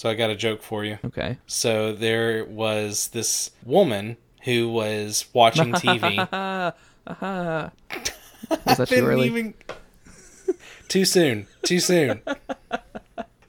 So I got a joke for you. Okay. So there was this woman who was watching TV. Was that too early? even- too soon. Too soon.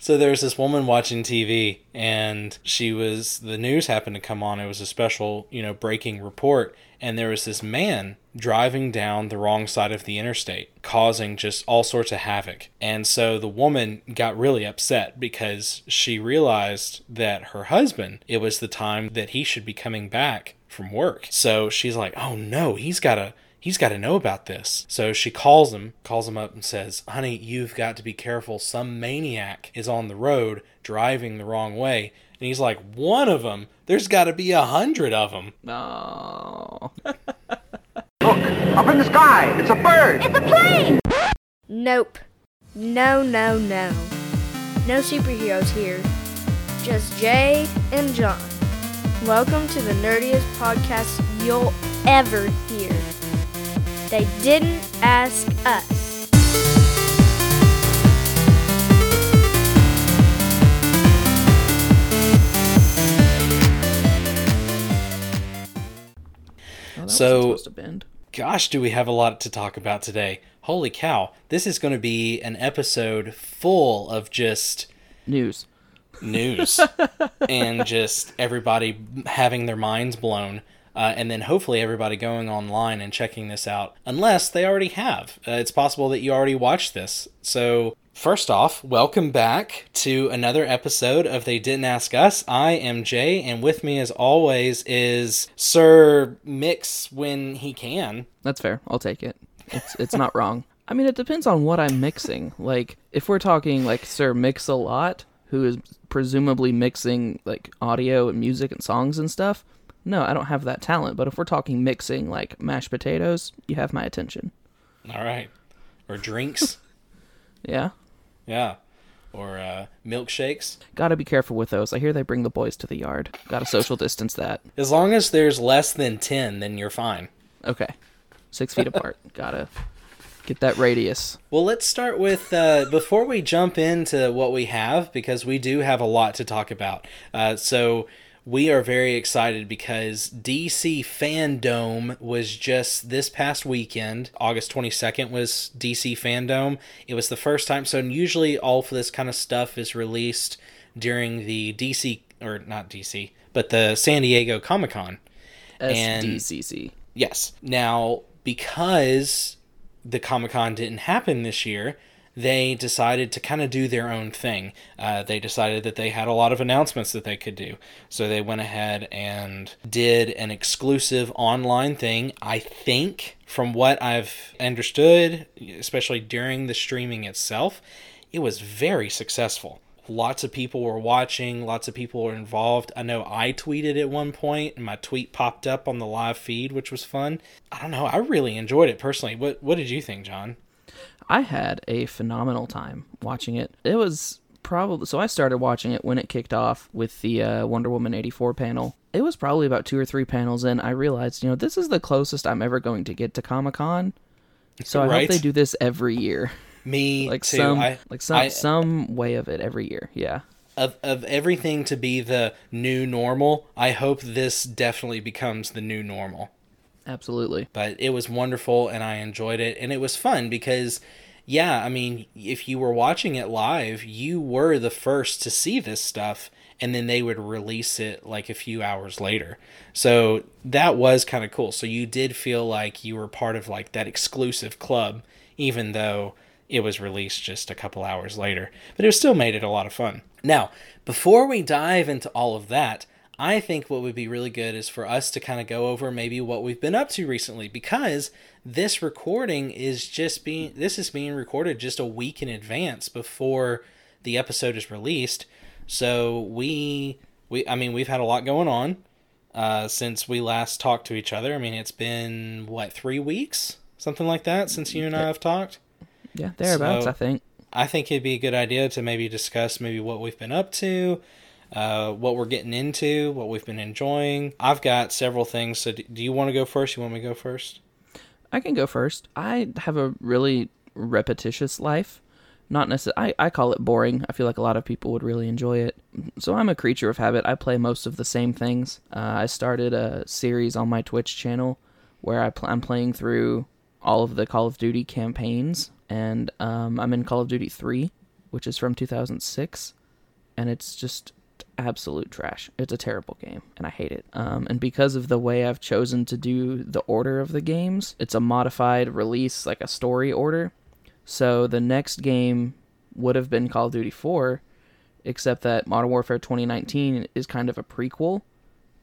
So there was this woman watching TV, and she was the news happened to come on. It was a special, you know, breaking report, and there was this man driving down the wrong side of the interstate, causing just all sorts of havoc. And so the woman got really upset because she realized that her husband, it was the time that he should be coming back from work. So she's like, "Oh no, he's got to he's got to know about this. So she calls him, calls him up and says, Honey, you've got to be careful. Some maniac is on the road driving the wrong way. And he's like, One of them? There's got to be a hundred of them. No. Look, up in the sky, it's a bird. It's a plane! Nope. No, no, no. No superheroes here. Just Jay and John. Welcome to the nerdiest podcast you'll ever hear. They didn't ask us. Oh, So- wasn't supposed to bend. Gosh, do we have a lot to talk about today. Holy cow. This is going to be an episode full of just News. news and just everybody having their minds blown. Uh, and then hopefully everybody going online and checking this out, unless they already have. Uh, it's possible that you already watched this. So, first off, welcome back to another episode of They Didn't Ask Us. I am Jay, and with me, as always, is Sir Mix when he can. That's fair. I'll take it. It's it's not wrong. I mean, it depends on what I'm mixing. Like, if we're talking like Sir Mix a Lot, who is presumably mixing like audio and music and songs and stuff, no, I don't have that talent. But if we're talking mixing like mashed potatoes, you have my attention. All right. Or drinks. Yeah. yeah. Or uh, milkshakes. Gotta be careful with those. I hear they bring the boys to the yard. Gotta social distance that. As long as there's less than 10, then you're fine. Okay. Six feet apart. Gotta get that radius. Well, let's start with uh, before we jump into what we have, because we do have a lot to talk about. Uh, so we are very excited because DC Fandom was just this past weekend. August 22nd was DC Fandom. It was the first time. So usually all of this kind of stuff is released during the DC, or not DC, but the San Diego Comic Con. And- SDCC. Yes. Now, because the Comic Con didn't happen this year, they decided to kind of do their own thing. Uh, they decided that they had a lot of announcements that they could do. So they went ahead and did an exclusive online thing. I think, from what I've understood, especially during the streaming itself, it was very successful. Lots of people were watching, lots of people were involved. I know I tweeted at one point and my tweet popped up on the live feed, which was fun. I don't know, I really enjoyed it personally. What what did you think, John? I had a phenomenal time watching it. It was probably so I started watching it when it kicked off with the uh, Wonder Woman 84 panel. It was probably about 2 or 3 panels in I realized, you know, this is the closest I'm ever going to get to Comic-Con. So I Right. hope they do this every year. Me Like too. some I, like some I- some way of it every year. Yeah. of of everything to be the new normal, I hope this definitely becomes the new normal. Absolutely. but it was wonderful and I enjoyed it and it was fun because yeah, I mean, if you were watching it live, you were the first to see this stuff and then they would release it like a few hours later. So that was kind of cool. So you did feel like you were part of like that exclusive club even though it was released just a couple hours later. But it still made it a lot of fun. Now, before we dive into all of that, I think what would be really good is for us to kind of go over maybe what we've been up to recently because this recording is just being this is being recorded just a week in advance before the episode is released. So we we I mean we've had a lot going on uh, since we last talked to each other. I mean it's been what three weeks something like that since you and I have talked. Yeah, thereabouts, So- I think. I think it'd be a good idea to maybe discuss maybe what we've been up to, uh, what we're getting into, what we've been enjoying. I've got several things. So, do, you want to go first? You want me to go first? I can go first. I have a really repetitious life not necessarily. I, I call it boring. I feel like a lot of people would really enjoy it. So I'm a creature of habit. I play most of the same things. Uh, I started a series on my Twitch channel where I pl- I'm playing through all of the Call of Duty campaigns, and um, I'm in Call of Duty 3, which is from 2006, and it's just absolute trash. It's a terrible game, and I hate it. Um, and because of the way I've chosen to do the order of the games, it's a modified release, like a story order. So the next game would have been Call of Duty 4, except that Modern Warfare 2019 is kind of a prequel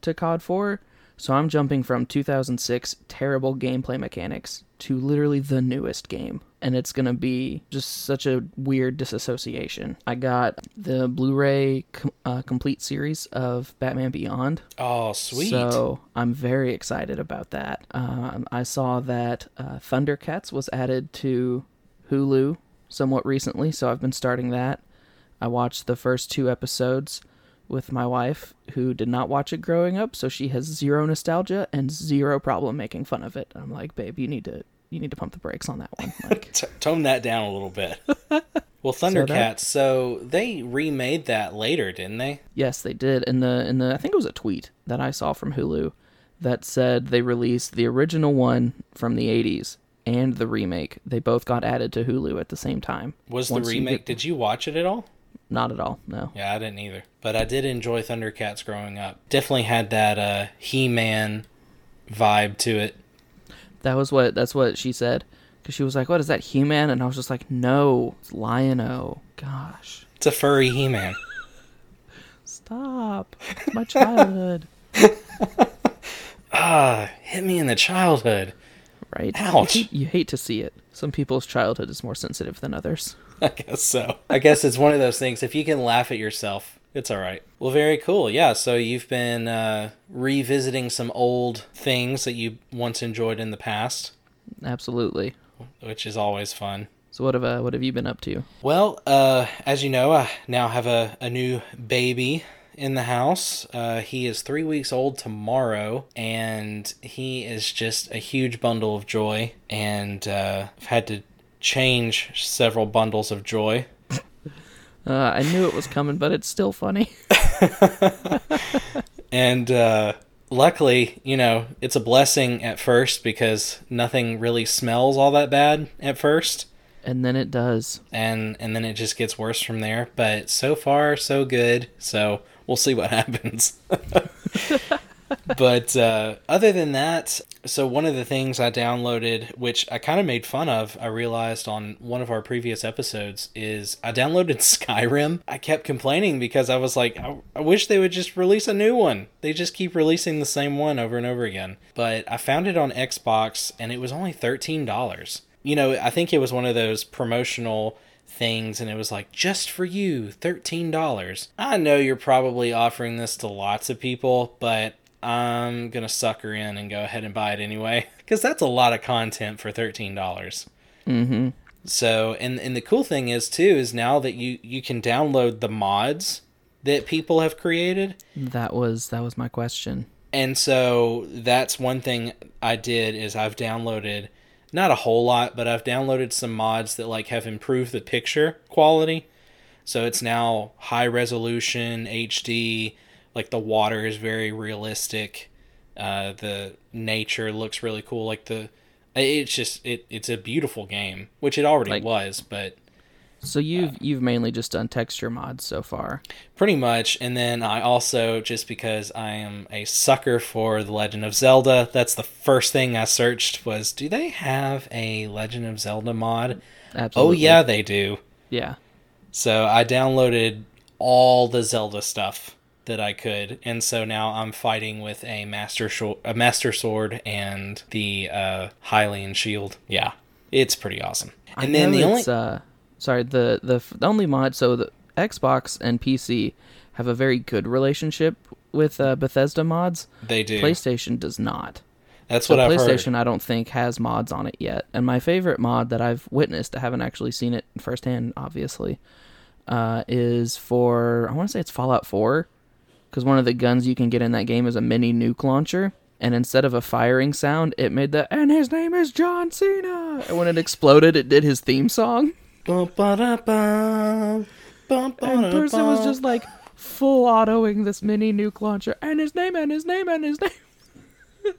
to COD 4. So I'm jumping from 2006 terrible gameplay mechanics to literally the newest game. And it's going to be just such a weird disassociation. I got the Blu ray com- uh, complete series of Batman Beyond. Oh, sweet. So I'm very excited about that. Um, I saw that uh, Thundercats was added to Hulu somewhat recently, so I've been starting that. I watched the first two episodes with my wife, who did not watch it growing up, so she has zero nostalgia and zero problem making fun of it. I'm like, babe, you need to you need to pump the brakes on that one. Like, T- tone that down a little bit. well, Thundercats. So, they remade that later, didn't they? yes, they did. In the in the I think it was a tweet that I saw from Hulu that said they released the original one from the 80s and the remake. They both got added to Hulu at the same time. Was the Once you remake? get- Did you watch it at all? Not at all. No. Yeah, I didn't either. But I did enjoy Thundercats growing up. Definitely had that uh, He-Man vibe to it. That was what that's what she said because she was like, "What is that, He-Man?" And I was just like, "No, it's Lion-O." Gosh, It's a furry He-Man. stop! It's my childhood, Ah, hit me in the childhood. right? Ouch. You hate, you hate to see it. Some people's childhood is more sensitive than others. I guess so. I guess it's one of those things. If you can laugh at yourself, it's all right. Well, very cool. Yeah. So you've been uh, revisiting some old things that you once enjoyed in the past, Absolutely. which is always fun. So what have uh, what have you been up to? Well, uh, as you know, I now have a, a new baby in the house. Uh, he is three weeks old tomorrow, and he is just a huge bundle of joy. And uh, I've had to change several bundles of joy. Uh, I knew it was coming, but it's still funny. And uh, luckily, you know, it's a blessing at first because nothing really smells all that bad at first. And then it does. and and then it just gets worse from there. But so far, so good. So we'll see what happens. But uh, other than that, so one of the things I downloaded, which I kind of made fun of, I realized on one of our previous episodes, is I downloaded Skyrim. I kept complaining because I was like, I, I wish they would just release a new one. They just keep releasing the same one over and over again. But I found it on Xbox and it was only $13 you know, I think it was one of those promotional things and it was like just for you $13 i know you're probably offering this to lots of people but i'm gonna sucker in and go ahead and buy it anyway because that's a lot of content for $13 Mm-hmm. so and and the cool thing is too is now that you you can download the mods that people have created That was that was my question. and so that's one thing I did is I've downloaded not a whole lot, but I've downloaded some mods that like have improved the picture quality. So it's now high resolution HD, like the water is very realistic. Uh, the nature looks really cool. Like the it's just it it's a beautiful game, which it already Like- was, but So you've you've mainly just done texture mods so far. Pretty much. And then I also, just because I am a sucker for The Legend of Zelda, that's the first thing I searched was, do they have a Legend of Zelda mod? Absolutely. Oh, yeah, they do. Yeah. So I downloaded all the Zelda stuff that I could, and so now I'm fighting with a master Sho- a master sword and the uh, Hylian shield. Yeah, it's pretty awesome. I And then the only uh, sorry the the f- the only mod so the Xbox and PC have a very good relationship with uh, Bethesda mods. they do. PlayStation does not. That's So what I've heard. PlayStation I don't think has mods on it yet. And my favorite mod that I've witnessed, I haven't actually seen it firsthand, obviously, uh, is for I want to say it's Fallout 4 because one of the guns you can get in that game is a mini nuke launcher. And instead of a firing sound, it made the and his name is John Cena. And when it exploded, it did his theme song. And person was just like full autoing this mini nuke launcher and his name and his name and his name.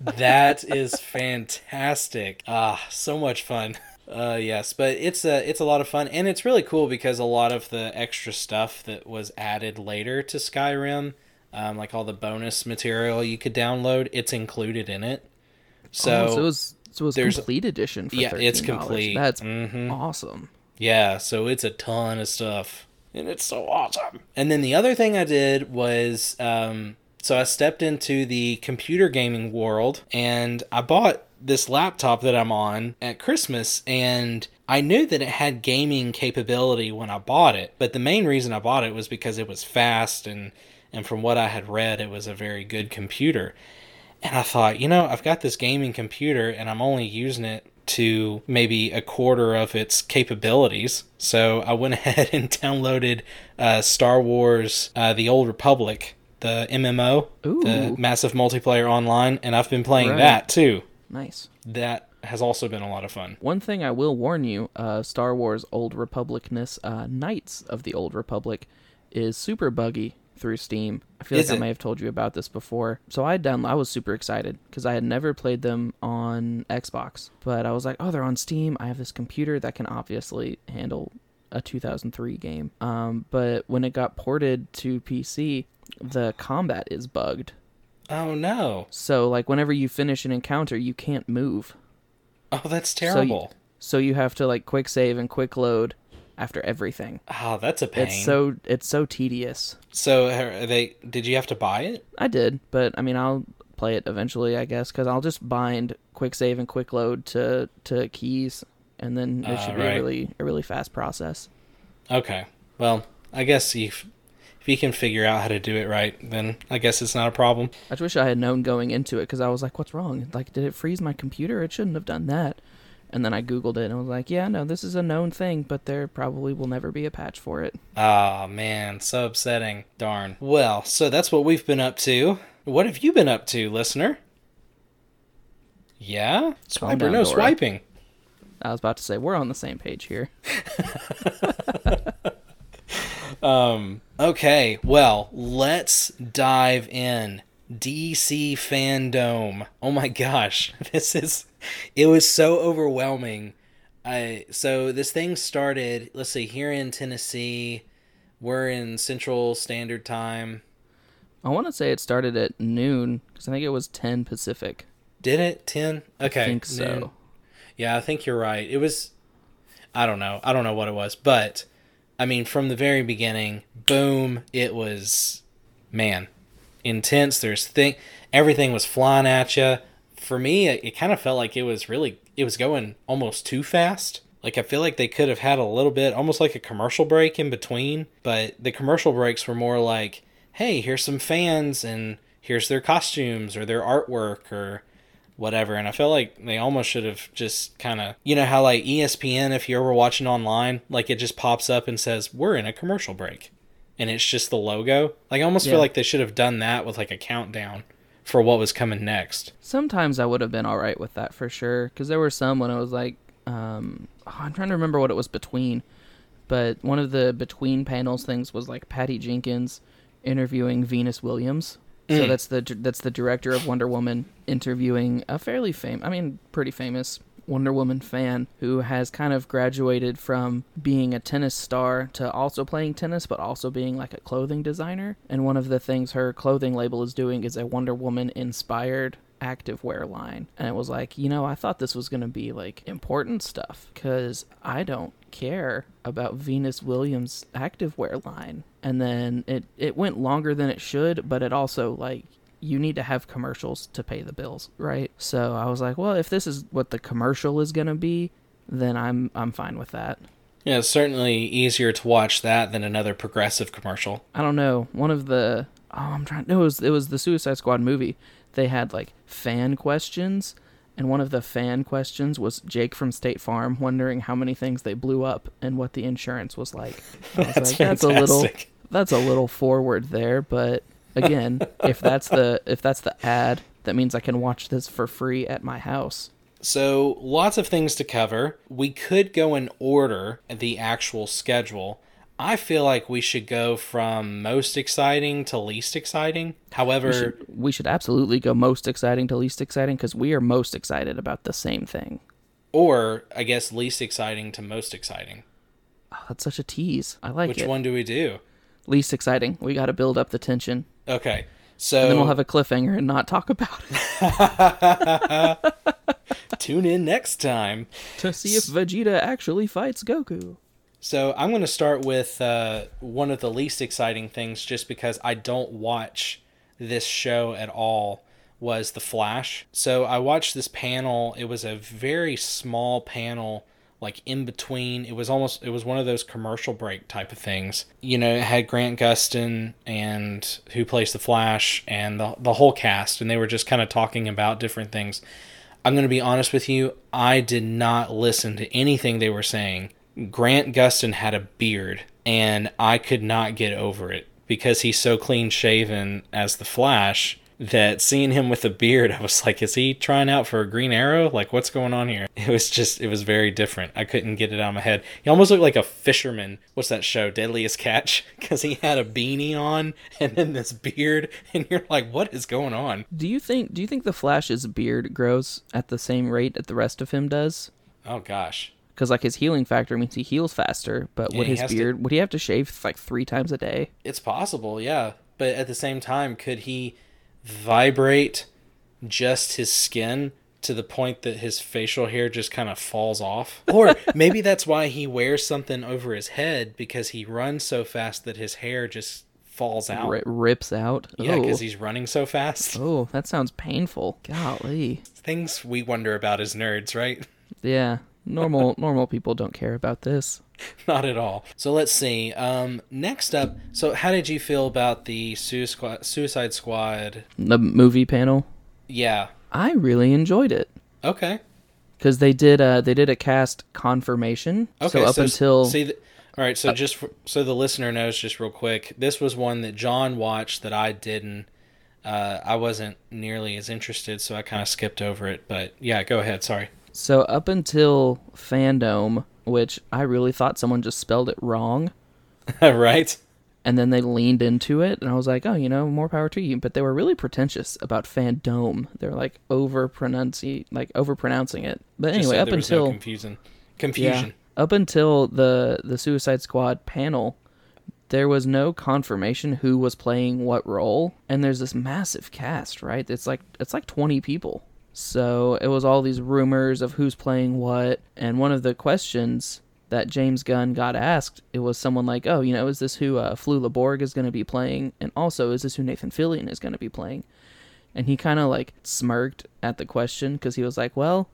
that is fantastic. Ah, so much fun. Uh, yes, but it's a it's a lot of fun, and it's really cool because a lot of the extra stuff that was added later to Skyrim, um, like all the bonus material you could download, it's included in it. So, Oh, so it was so it was there's- complete edition for yeah, it's $13. complete. That's Mhm. awesome. Yeah, so it's a ton of stuff. And it's so awesome. And then the other thing I did was um, so I stepped into the computer gaming world and I bought this laptop that I'm on at Christmas and I knew that it had gaming capability when I bought it, but the main reason I bought it was because it was fast and and from what I had read it was a very good computer. And I thought, you know, I've got this gaming computer and I'm only using it to maybe a quarter of its capabilities. So I went ahead and downloaded uh, Star Wars uh, The Old Republic, the MMO, the massive multiplayer online, and I've been playing Right. that too. Nice. That has also been a lot of fun. One thing I will warn you, uh, Star Wars Old Republicness, uh, Knights of the Old Republic, is super buggy through Steam. I feel Is like I may have told you about this before. So I down I was super excited because I had never played them on Xbox, but I was like, oh, they're on Steam. I have this computer that can obviously handle a 2003 game. Um, but when it got ported to PC, the combat is bugged. Oh no. So like whenever you finish an encounter, you can't move. Oh, that's So you- terrible. So you have to like quick save and quick load after everything. oh, that's a pain. It's so it's so tedious. So are they did you have to buy it? I did, but I mean I'll play it eventually, I guess, because I'll just bind quick save and quick load to to keys, and then it Ah, should be right. a really a really fast process. Okay. Well, I guess if if you can figure out how to do it right, then I guess it's not a problem. I just wish I had known going into it because I was like, "What's wrong? Like, did it freeze my computer? It shouldn't have done that." And then I googled it and I was like, "Yeah, no, this is a known thing, but there probably will never be a patch for it." Ah, man, so upsetting. Darn. Well, so that's what we've been up to. What have you been up to, listener? Yeah? Swiper, down, no Dora. swiping. I was about to say we're on the same page here. Um, okay, well, let's dive in. DC fandom. Oh my gosh, this is it was so overwhelming. I so this thing started, let's see, here in Tennessee, we're in Central Standard Time. I want to say it started at noon because I think it was ten Pacific. Did it 10? Okay. I think so. noon. Yeah, I think you're right. It was I don't know. I don't know what it was, but I mean from the very beginning, boom, it was man, intense. There's thing everything was flying at you. For me, it, it kind of felt like it was really it was going almost too fast. Like I feel like they could have had a little bit almost like a commercial break in between, but the commercial breaks were more like, "Hey, here's some fans and here's their costumes or their artwork or whatever. And I felt like they almost should have just kind of, you know, how like ESPN, if you're ever watching online, like it just pops up and says, we're in a commercial break. And it's just the logo. Like I almost Yeah. feel like they should have done that with like a countdown for what was coming next. Sometimes I would have been all right with that for sure because there were some when I was like, um, oh, I'm trying to remember what it was between, but one of the between panels things was like Patty Jenkins interviewing Venus Williams. So Mm. that's the that's the director of Wonder Woman interviewing a fairly famous, I mean, pretty famous Wonder Woman fan who has kind of graduated from being a tennis star to also playing tennis, but also being like a clothing designer. And one of the things her clothing label is doing is a Wonder Woman inspired activewear line. And it was like, you know, I thought this was going to be like important stuff because I don't care about Venus Williams activewear line. And then it, it went longer than it should, but it also like you need to have commercials to pay the bills, right? So I was like, well, if this is what the commercial is going to be, then I'm I'm fine with that. Yeah, it's certainly easier to watch that than another progressive commercial. I don't know. One of the oh, I'm trying. No, it was it was the Suicide Squad movie. They had like fan questions, and one of the fan questions was Jake from State Farm wondering how many things they blew up and what the insurance was like. I was That's like, that's a little fantastic. that's a little forward there, but again, if that's the if that's the ad, that means I can watch this for free at my house. So, lots of things to cover. We could go in order the actual schedule. I feel like we should go from most exciting to least exciting. However, We should, we should absolutely go most exciting to least exciting because we are most excited about the same thing. or I guess least exciting to most exciting. Oh, that's such a tease. I like Which it. one do we do? Least exciting. We got to build up the tension. Okay. So And then we'll have a cliffhanger and not talk about it tune in next time. to see if Vegeta actually fights Goku. So I'm going to start with uh, one of the least exciting things, just because I don't watch this show at all. Was the Flash? So I watched this panel. It was a very small panel, like in between. It was almost. It was one of those commercial break type of things. You know, it had Grant Gustin and who plays the Flash and the the whole cast, and they were just kind of talking about different things. I'm going to be honest with you. I did not listen to anything they were saying. Grant Gustin had a beard, and I could not get over it because he's so clean shaven as the Flash that seeing him with a beard, I was like, is he trying out for a Green Arrow? Like, what's going on here? It was just, it was very different. I couldn't get it out of my head. He almost looked like a fisherman. What's that show, Deadliest Catch? Because he had a beanie on and then this beard, and you're like, what is going on? Do you think do you think the Flash's beard grows at the same rate that the rest of him does? Oh gosh. Because like his healing factor means he heals faster, but would his has to- beard would he have to shave like three times a day? It's possible, yeah. But at the same time, could he vibrate just his skin to the point that his facial hair just kind of falls off? Or maybe that's why he wears something over his head because he runs so fast that his hair just falls out. Ri rips out. Yeah, because he's running so fast. oh, that sounds painful. Golly. Things we wonder about as nerds, right? Yeah. Normal normal people don't care about this. Not at all. So let's see. Um, next up, so how did you feel about the Suicide Suicide Squad? The movie panel. Yeah. I really enjoyed it. Okay. because they did uh they did a cast confirmation. Okay, so up so until see, the, all right. So just for, so the listener knows, just real quick, this was one that John watched that I didn't. Uh, I wasn't nearly as interested, so I kind of skipped over it. But yeah, go ahead. Sorry. So up until fandom, which I really thought someone just spelled it wrong, right. and then they leaned into it, and I was like, oh, you know, more power to you. But they were really pretentious about fandom. They're like over pronouncing like over pronouncing it. But anyway, so up was no until confusion. yeah, Confusion. up until the the Suicide Squad panel, there was no confirmation who was playing what role, and there's this massive cast, right? It's like it's like 20 people. So it was all these rumors of who's playing what, and one of the questions that James Gunn got asked, it was someone like, "Oh, you know, is this who uh, Flula Borg is going to be playing, and also is this who Nathan Fillion is going to be playing?" And he kind of like smirked at the question because he was like, "Well,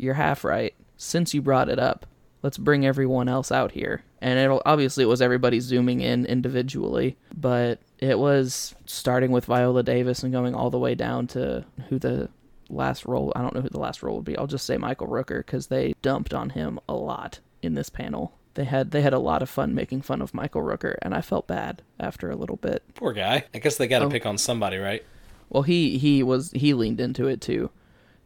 you're half right. Since you brought it up, let's bring everyone else out here. And it obviously it was everybody zooming in individually, but it was starting with Viola Davis and going all the way down to who the last role. I don't know who the last role would be. I'll just say Michael Rooker because they dumped on him a lot in this panel. They had they had a lot of fun making fun of Michael Rooker, and I felt bad after a little bit. Poor guy. I guess they got to Oh. pick on somebody, right? Well, he he was he leaned into it too,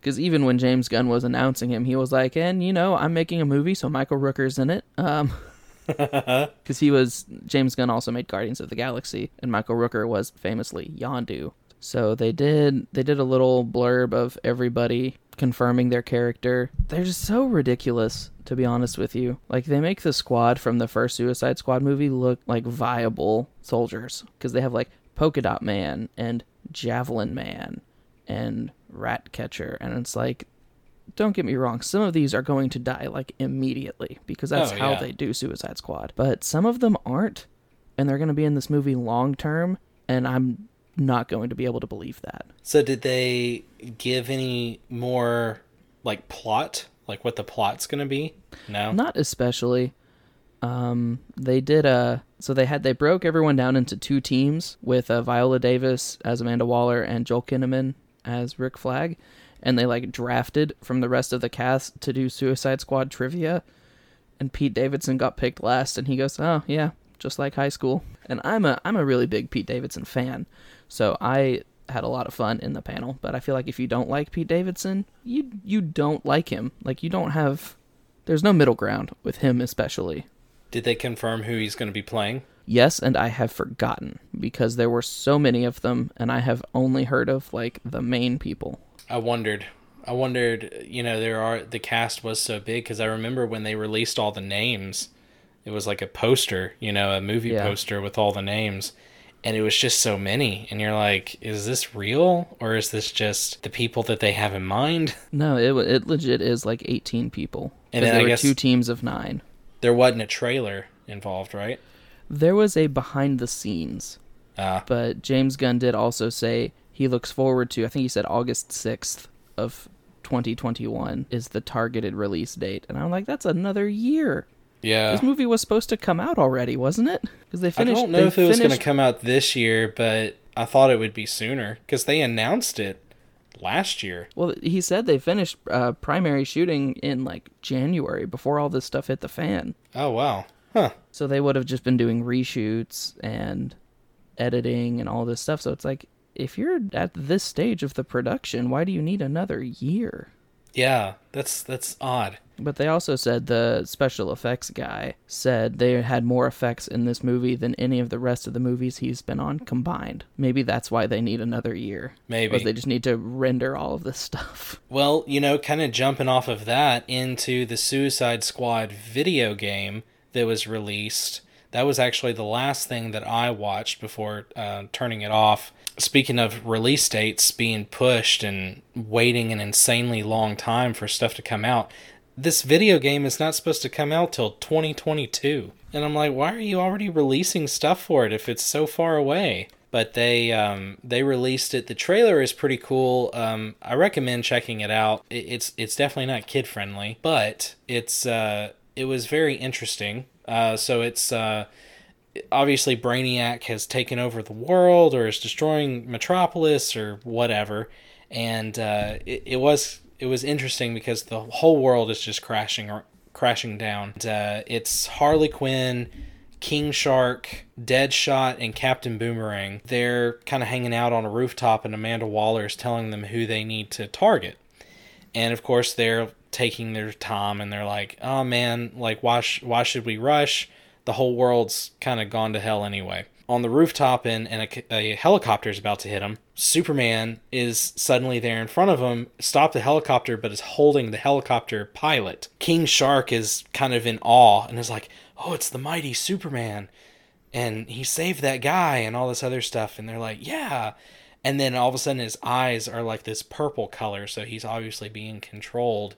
because even when James Gunn was announcing him, he was like, "And you know, I'm making a movie, so Michael Rooker's in it." Um, because he was James Gunn also made Guardians of the Galaxy, and Michael Rooker was famously Yondu. So they did they did a little blurb of everybody confirming their character. They're just so ridiculous, to be honest with you. Like they make the squad from the first Suicide Squad movie look like viable soldiers because they have like Polka Dot Man and Javelin Man and Rat Catcher, and it's like don't get me wrong, some of these are going to die like immediately because that's Oh, how yeah. they do Suicide Squad. But some of them aren't, and they're going to be in this movie long term, and I'm not going to be able to believe that. So did they give any more like plot, like what the plot's gonna be? No. Not especially. Um, they did uh so they had they broke everyone down into two teams with uh, Viola Davis as Amanda Waller and Joel Kinnaman as Rick Flag, and they like drafted from the rest of the cast to do Suicide Squad trivia, and Pete Davidson got picked last, and he goes, "Oh yeah, just like high school." And I'm a I'm a really big Pete Davidson fan, so I had a lot of fun in the panel. But I feel like if you don't like Pete Davidson, you you don't like him. Like you don't have. There's no middle ground with him, especially. Did they confirm who he's going to be playing? Yes, and I have forgotten because there were so many of them, and I have only heard of like the main people. I wondered. I wondered. You know, there are the cast was so big because I remember when they released all the names, it was like a poster, you know, a movie Yeah. poster with all the names, and it was just so many, and you're like, is this real or is this just the people that they have in mind? No, it it legit is like 18 people. And there I were two teams of nine. There wasn't a trailer involved, right? There was a behind the scenes, Uh, but James Gunn did also say he looks forward to. I think he said August 6th of 2021 is the targeted release date, and I'm like, that's another year. Yeah. This movie was supposed to come out already, wasn't it? Because they finished. I finished. don't know if it was going to come out this year, but I thought it would be sooner because they announced it last year. Well, he said they finished uh, primary shooting in like January before all this stuff hit the fan. Oh wow, huh? So they would have just been doing reshoots and editing and all this stuff. So it's like, if you're at this stage of the production, why do you need another year? Yeah, that's that's odd. But they also said the special effects guy said they had more effects in this movie than any of the rest of the movies he's been on combined. Maybe that's why they need another year. Maybe. Or they just need to render all of this stuff. Well, you know, kind of jumping off of that into the Suicide Squad video game that was released. That was actually the last thing that I watched before uh, turning it off. Speaking of release dates being pushed and waiting an insanely long time for stuff to come out, this video game is not supposed to come out till 2022. And I'm like, why are you already releasing stuff for it if it's so far away? But they um, they released it. The trailer is pretty cool. Um, I recommend checking it out. It, it's it's definitely not kid friendly, but it's uh, it was very interesting. Uh, so it's uh, obviously Brainiac has taken over the world or is destroying Metropolis or whatever, and uh, it, it was it was interesting because the whole world is just crashing crashing down. Uh, it's Harley Quinn, King Shark, Deadshot, and Captain Boomerang. They're kind of hanging out on a rooftop, and Amanda Waller is telling them who they need to target. And of course, they're taking their time, and they're like, "Oh man, like why sh- why should we rush? The whole world's kind of gone to hell anyway." On the rooftop, and, and a, a helicopter is about to hit him. Superman is suddenly there in front of him, stopped the helicopter, but is holding the helicopter pilot. King Shark is kind of in awe and is like, "Oh, it's the mighty Superman!" and he saved that guy and all this other stuff and they're like yeah and then all of a sudden his eyes are like this purple color so he's obviously being controlled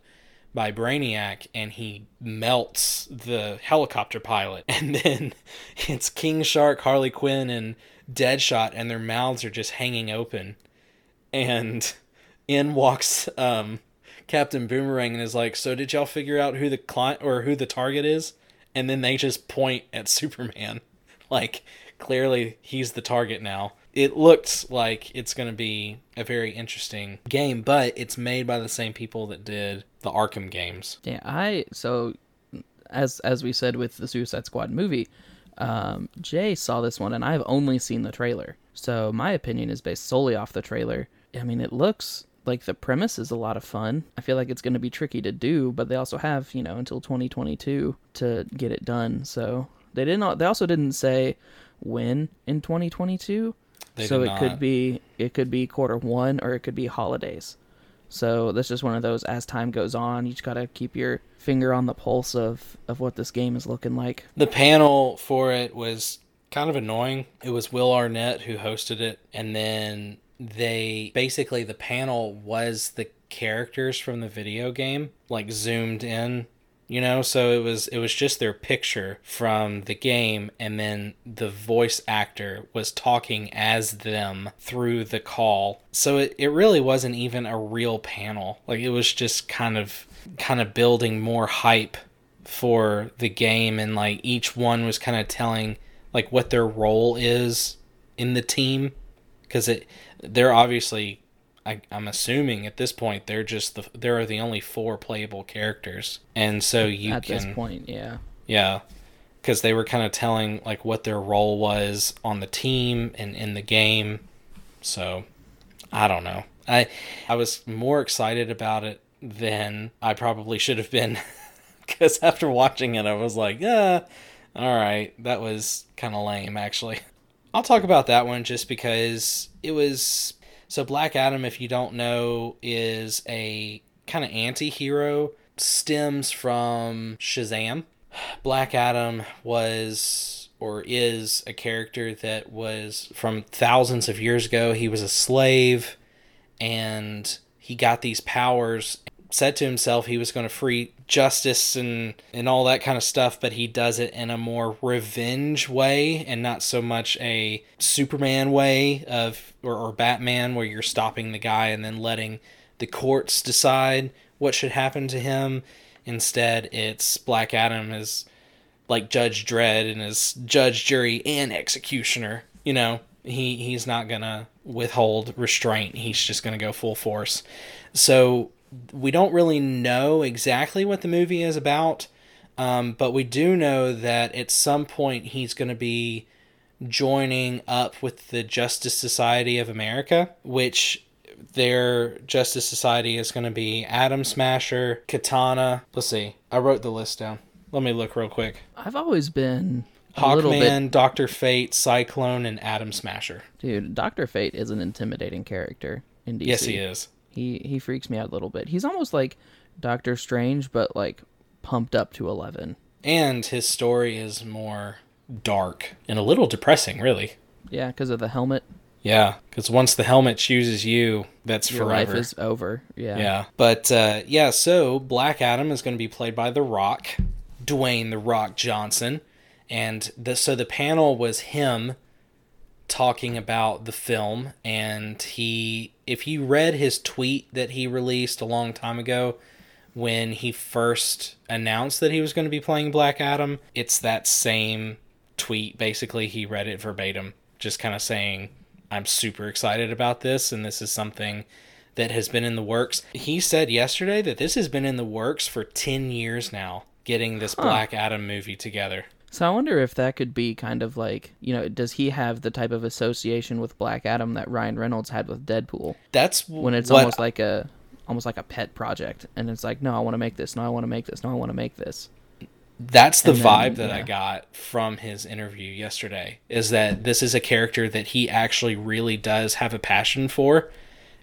by brainiac and he melts the helicopter pilot. And then it's king shark harley quinn and deadshot and their mouths are just hanging open. And in walks um captain boomerang and is like so did y'all figure out who the client or who the target is? And then they just point at superman. Like clearly he's the target now it looks like it's going to be a very interesting game but it's made by the same people that did the arkham games Yeah, I so as as we said with the Suicide Squad movie, um, Jay saw this one and I've only seen the trailer. So my opinion is based solely off the trailer. I mean, it looks like the premise is a lot of fun. I feel like it's going to be tricky to do, but they also have you know until 2022 to get it done. So they didn't. They also didn't say when in 2022. They so it could be it could be quarter one or it could be holidays. So that's just one of those. As time goes on, you just gotta keep your finger on the pulse of of what this game is looking like. the panel for it was kind of annoying it was will arnett who hosted it and then they basically the panel was the characters from the video game like zoomed in you know? So it was it was just their picture from the game and then the voice actor was talking as them through the call. So it, it really wasn't even a real panel. Like it was just kind of kind of building more hype for the game and like each one was kind of telling like what their role is in the team. Because it they're obviously I, I'm assuming at this point they're just the there are the only four playable characters and so you At can this point, yeah. yeah because they were kind of telling like what their role was on the team and in the game so I don't know. I I was more excited about it than I probably should have been because after watching it, I was like, yeah, all right, that was kind of lame actually. I'll talk about that one just because it was so Black Adam. If you don't know, is a kind of anti-hero stems from Shazam. Black Adam was or is a character that was from thousands of years ago. He was a slave and he got these powers. Said to himself he was going to free justice and and all that kind of stuff, but he does it in a more revenge way and not so much a Superman way of or, or Batman where you're stopping the guy and then letting the courts decide what should happen to him. Instead, it's Black Adam is like Judge Dredd and is judge, jury, and executioner. You know, he he's not gonna withhold restraint. He's just gonna go full force. So we don't really know exactly what the movie is about, um, but we do know that at some point he's gonna be joining up with the Justice Society of America, which their Justice Society is going to be Atom Smasher, Katana. Let's see. I wrote the list down. Let me look real quick. I've always been little bit Hawkman, Doctor Fate, Cyclone, and Atom Smasher. dude. Doctor Fate is an intimidating character in DC. Yes, he is. He he freaks me out a little bit. He's almost like Doctor Strange, but like pumped up to eleven. And his story is more dark and a little depressing, really. Yeah, because of the helmet. Yeah, because once the helmet chooses you, that's Your forever. life is over. Yeah. Yeah. But uh, yeah, so Black Adam is going to be played by The Rock, Dwayne The Rock Johnson. And the, so the panel was him talking about the film. And he, if you read his tweet that he released a long time ago when he first announced that he was going to be playing Black Adam, it's that same tweet. Basically, he read it verbatim, just kind of saying, I'm super excited about this, and this is something that has been in the works. He said yesterday that this has been in the works for 10 years now, getting this Black Adam movie together. So I wonder if that could be kind of like, you know, does he have the type of association with Black Adam that Ryan Reynolds had with Deadpool? That's When it's almost like a almost like a pet project and it's like, no, I want to make this. No, I want to make this. No, I want to make this. That's the And then, vibe that I got from his interview yesterday is that this is a character that he actually really does have a passion for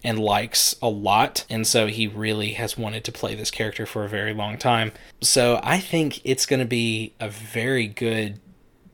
and likes a lot and so he really has wanted to play this character for a very long time. So I think it's going to be a very good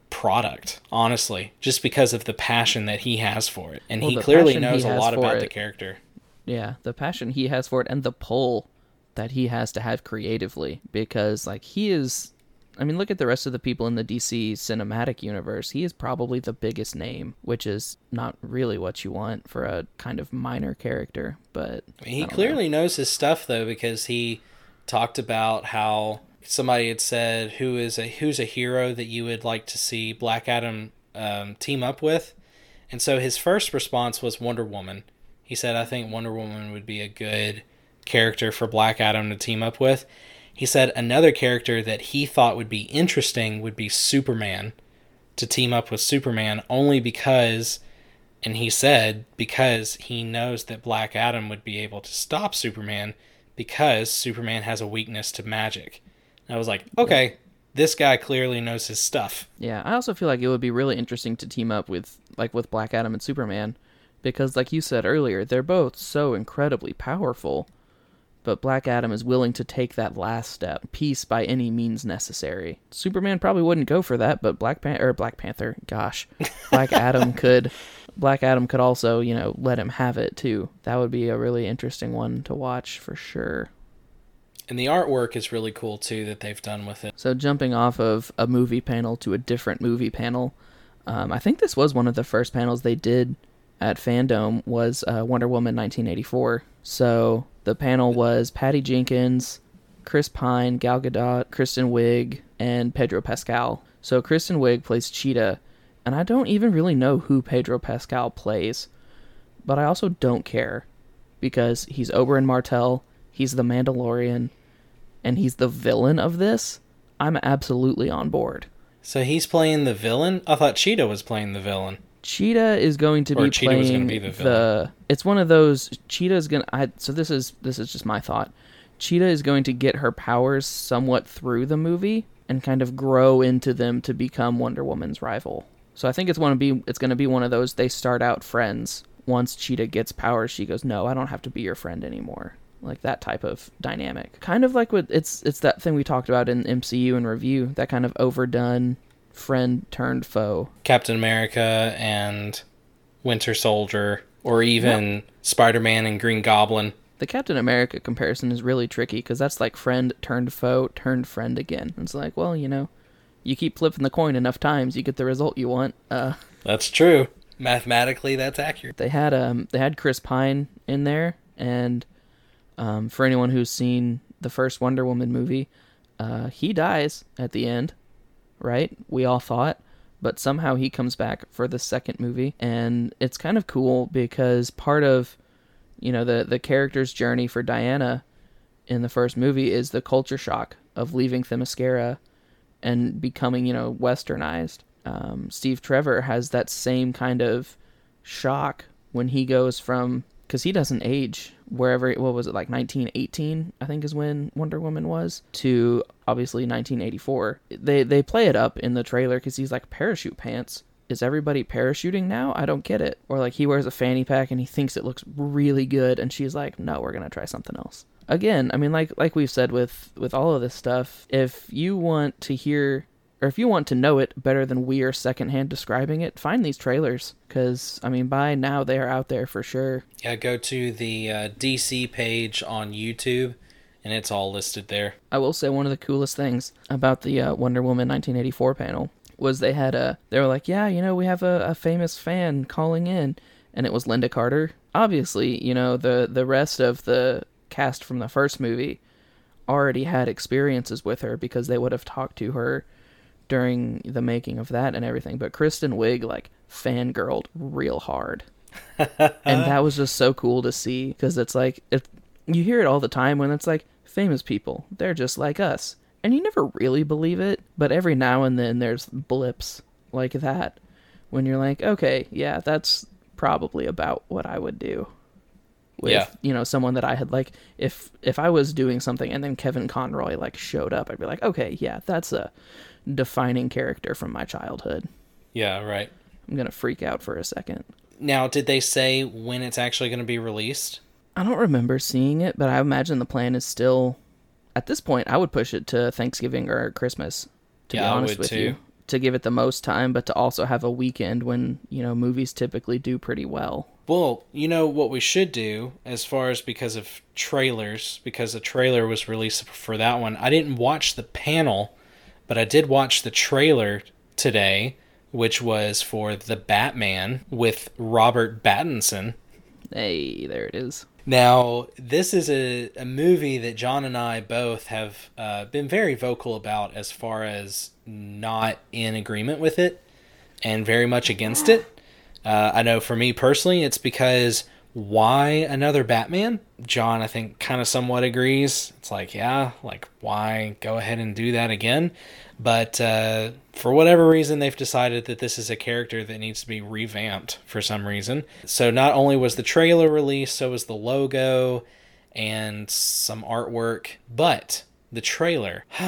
product, honestly, just because of the passion that he has for it. And Well, he clearly passion he knows a lot about it. the character. Yeah, the passion he has for it and the pull that he has to have creatively because like he is I mean, look at the rest of the people in the DC cinematic universe. He is probably the biggest name, which is not really what you want for a kind of minor character, but He I don't know. clearly knows his stuff though because he talked about how somebody had said who is a who's a hero that you would like to see Black Adam um, team up with, and so his first response was Wonder Woman. He said, "I think Wonder Woman would be a good character for Black Adam to team up with." He said another character that he thought would be interesting would be Superman to team up with Superman only because and he said because he knows that Black Adam would be able to stop Superman because Superman has a weakness to magic. And I was like, okay, this guy clearly knows his stuff. Yeah, I also feel like it would be really interesting to team up with like with Black Adam and Superman because like you said earlier, they're both so incredibly powerful. But Black Adam is willing to take that last step, peace by any means necessary. Superman probably wouldn't go for that, but Black Pan- or Black Panther, gosh, Black Adam could. Black Adam could also, you know, let him have it too. That would be a really interesting one to watch for sure. And the artwork is really cool too that they've done with it. So jumping off of a movie panel to a different movie panel, um, I think this was one of the first panels they did at Fandom was uh, Wonder Woman 1984. So the panel was Patty Jenkins, Chris Pine, Gal Gadot, Kristen Wiig, and Pedro Pascal. So Kristen Wiig plays Cheetah, and I don't even really know who Pedro Pascal plays, but I also don't care because he's Oberyn Martell, he's the Mandalorian, and he's the villain of this. I'm absolutely on board. So he's playing the villain? I thought Cheetah was playing the villain. Cheetah is going to Or be Cheetah playing be the the. It's one of those Cheetah's gonna. I, so this is this is just my thought. Cheetah is going to get her powers somewhat through the movie and kind of grow into them to become Wonder Woman's rival. So I think it's one to be. It's going to be one of those. They start out friends. Once Cheetah gets powers, she goes, "No, I don't have to be your friend anymore." Like that type of dynamic. Kind of like what it's it's that thing we talked about in MCU and review. That kind of overdone friend turned foe. Captain America and Winter Soldier, or even Spider Man and Green Goblin. The Captain America comparison is really tricky because that's like friend turned foe turned friend again. It's like, well, you know, you keep flipping the coin enough times, you get the result you want. Uh, That's true. Mathematically, that's accurate. they had um they had Chris Pine in there, and um, for anyone who's seen the first Wonder Woman movie, uh, he dies at the end, right? We all thought, but somehow he comes back for the second movie, and it's kind of cool because part of you know the the character's journey for Diana in the first movie is the culture shock of leaving Themyscira and becoming you know westernized. Um, Steve Trevor has that same kind of shock when he goes from because he doesn't age wherever what was it like 1918 I think is when Wonder Woman was to obviously 1984. They they play it up in the trailer because he's like parachute pants. Is everybody parachuting now? I don't get it. Or like he wears a fanny pack and he thinks it looks really good, and she's like, "No, we're gonna try something else." Again, I mean, like like we've said with with all of this stuff, if you want to hear or if you want to know it better than we are secondhand describing it, find these trailers because I mean, by now they are out there for sure. Yeah, go to the uh, DC page on YouTube, and it's all listed there. I will say one of the coolest things about the uh, Wonder Woman 1984 panel was they had a they were like, yeah, you know, we have a, a famous fan calling in, and it was Lynda Carter. Obviously, you know the the rest of the cast from the first movie already had experiences with her because they would have talked to her during the making of that and everything. But Kristen Wiig like fangirled real hard, and that was just so cool to see because it's like it, you hear it all the time when it's like famous people they're just like us and you never really believe it but every now and then there's blips like that when you're like okay yeah that's probably about what i would do with Yeah. you know someone that i had like if if i was doing something and then kevin conroy like showed up i'd be like okay yeah that's a defining character from my childhood Yeah, right. i'm gonna freak out for a second Now, did they say when it's actually going to be released? I don't remember seeing it, but I imagine the plan is still. At this point, I would push it to Thanksgiving or Christmas. To be Yeah, I honest with too. you, to give it the most time, but to also have a weekend when you know movies typically do pretty well. Well, you know what we should do as far as because of trailers, because the trailer was released for that one. I didn't watch the panel, but I did watch the trailer today, which was for The Batman with Robert Pattinson. Hey, there it is. Now, this is a, a movie that John and I both have uh, been very vocal about as far as not in agreement with it and very much against it. Uh, I know for me personally, it's because why another Batman? John, I think, kind of somewhat agrees. It's like, yeah, like, why go ahead and do that again? But uh, for whatever reason, they've decided that this is a character that needs to be revamped for some reason. So not only was the trailer released, so was the logo and some artwork, but the trailer.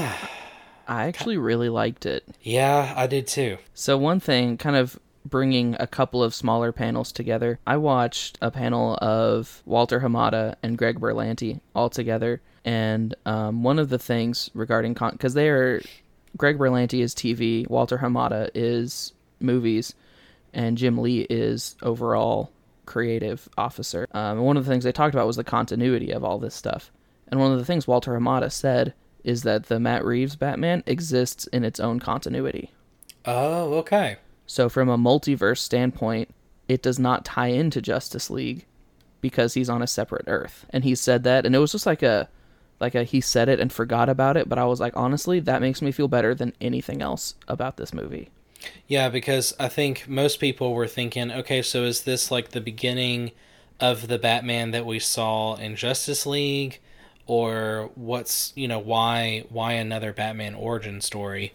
I actually really liked it. yeah, I did too. So one thing, kind of bringing a couple of smaller panels together. I watched a panel of Walter Hamada and Greg Berlanti all together, and um, one of the things regarding con because they are Greg Berlanti is TV, Walter Hamada is movies, and Jim Lee is overall creative officer. Um, one of the things they talked about was the continuity of all this stuff. And one of the things Walter Hamada said is that the Matt Reeves Batman exists in its own continuity. Oh, okay. So from a multiverse standpoint, it does not tie into Justice League because he's on a separate Earth. And he said that and it was just like a like a he said it and forgot about it, but I was like honestly, that makes me feel better than anything else about this movie. Yeah, because I think most people were thinking, okay, so is this like the beginning of the Batman that we saw in Justice League or what's, you know, why why another Batman origin story?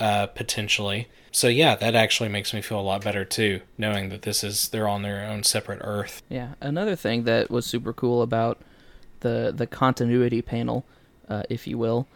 Uh, potentially. So yeah, that actually makes me feel a lot better too, knowing that this is they're on their own separate Earth. Yeah. Another thing that was super cool about the the continuity panel, uh, if you will,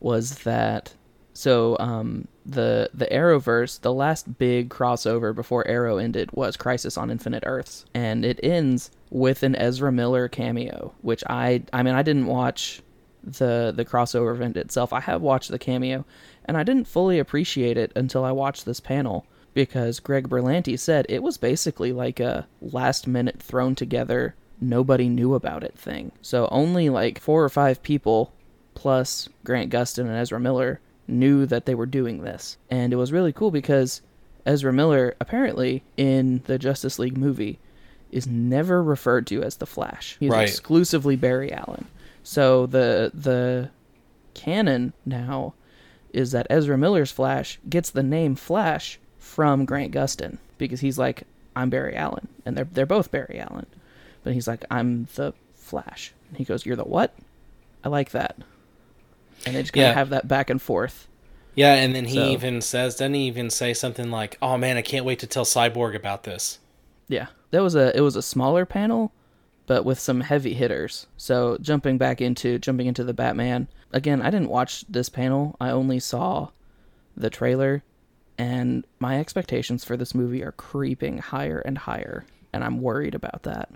was that so um, the the Arrowverse, the last big crossover before Arrow ended was Crisis on Infinite Earths, and it ends with an Ezra Miller cameo, which I I mean I didn't watch the the crossover event itself. I have watched the cameo, and I didn't fully appreciate it until I watched this panel because Greg Berlanti said it was basically like a last minute thrown together nobody knew about it thing. So only like four or five people plus Grant Gustin and Ezra Miller knew that they were doing this. And it was really cool because Ezra Miller apparently in the Justice League movie is never referred to as the Flash. He's Right. exclusively Barry Allen. So the the canon now is that Ezra Miller's Flash gets the name Flash from Grant Gustin because he's like, I'm Barry Allen, and they're they're both Barry Allen, but he's like, I'm the Flash. And he goes, You're the what? I like that, and they just kind of Yeah. have that back and forth. Yeah, and then he So- even says, doesn't he even say something like, "Oh man, I can't wait to tell Cyborg about this." Yeah, that was a it was a smaller panel, but with some heavy hitters. So jumping back into jumping into the Batman again, I didn't watch this panel. I only saw the trailer, and my expectations for this movie are creeping higher and higher, and I'm worried about that.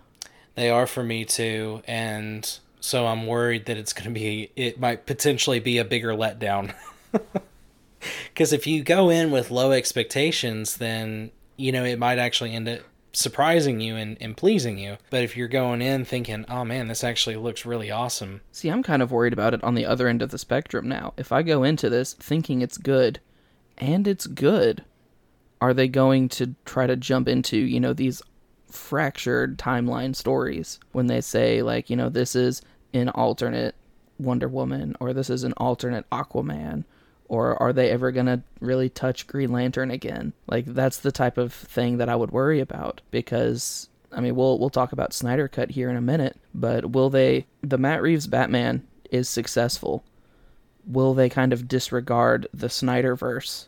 They are for me too, and so I'm worried that it's going to be it might potentially be a bigger letdown. Cuz if you go in with low expectations, then you know it might actually end up surprising you and, and pleasing you. But if you're going in thinking, "Oh man, this actually looks really awesome." See, I'm kind of worried about it on the other end of the spectrum now. If I go into this thinking it's good, and it's good, are they going to try to jump into, you know, these fractured timeline stories when they say, like, you know, this is an alternate Wonder Woman, or this is an alternate Aquaman? Or are they ever going to really touch Green Lantern again? Like that's the type of thing that I would worry about because I mean, we'll we'll talk about Snyder Cut here in a minute, but will they the Matt Reeves Batman is successful. Will they kind of disregard the Snyderverse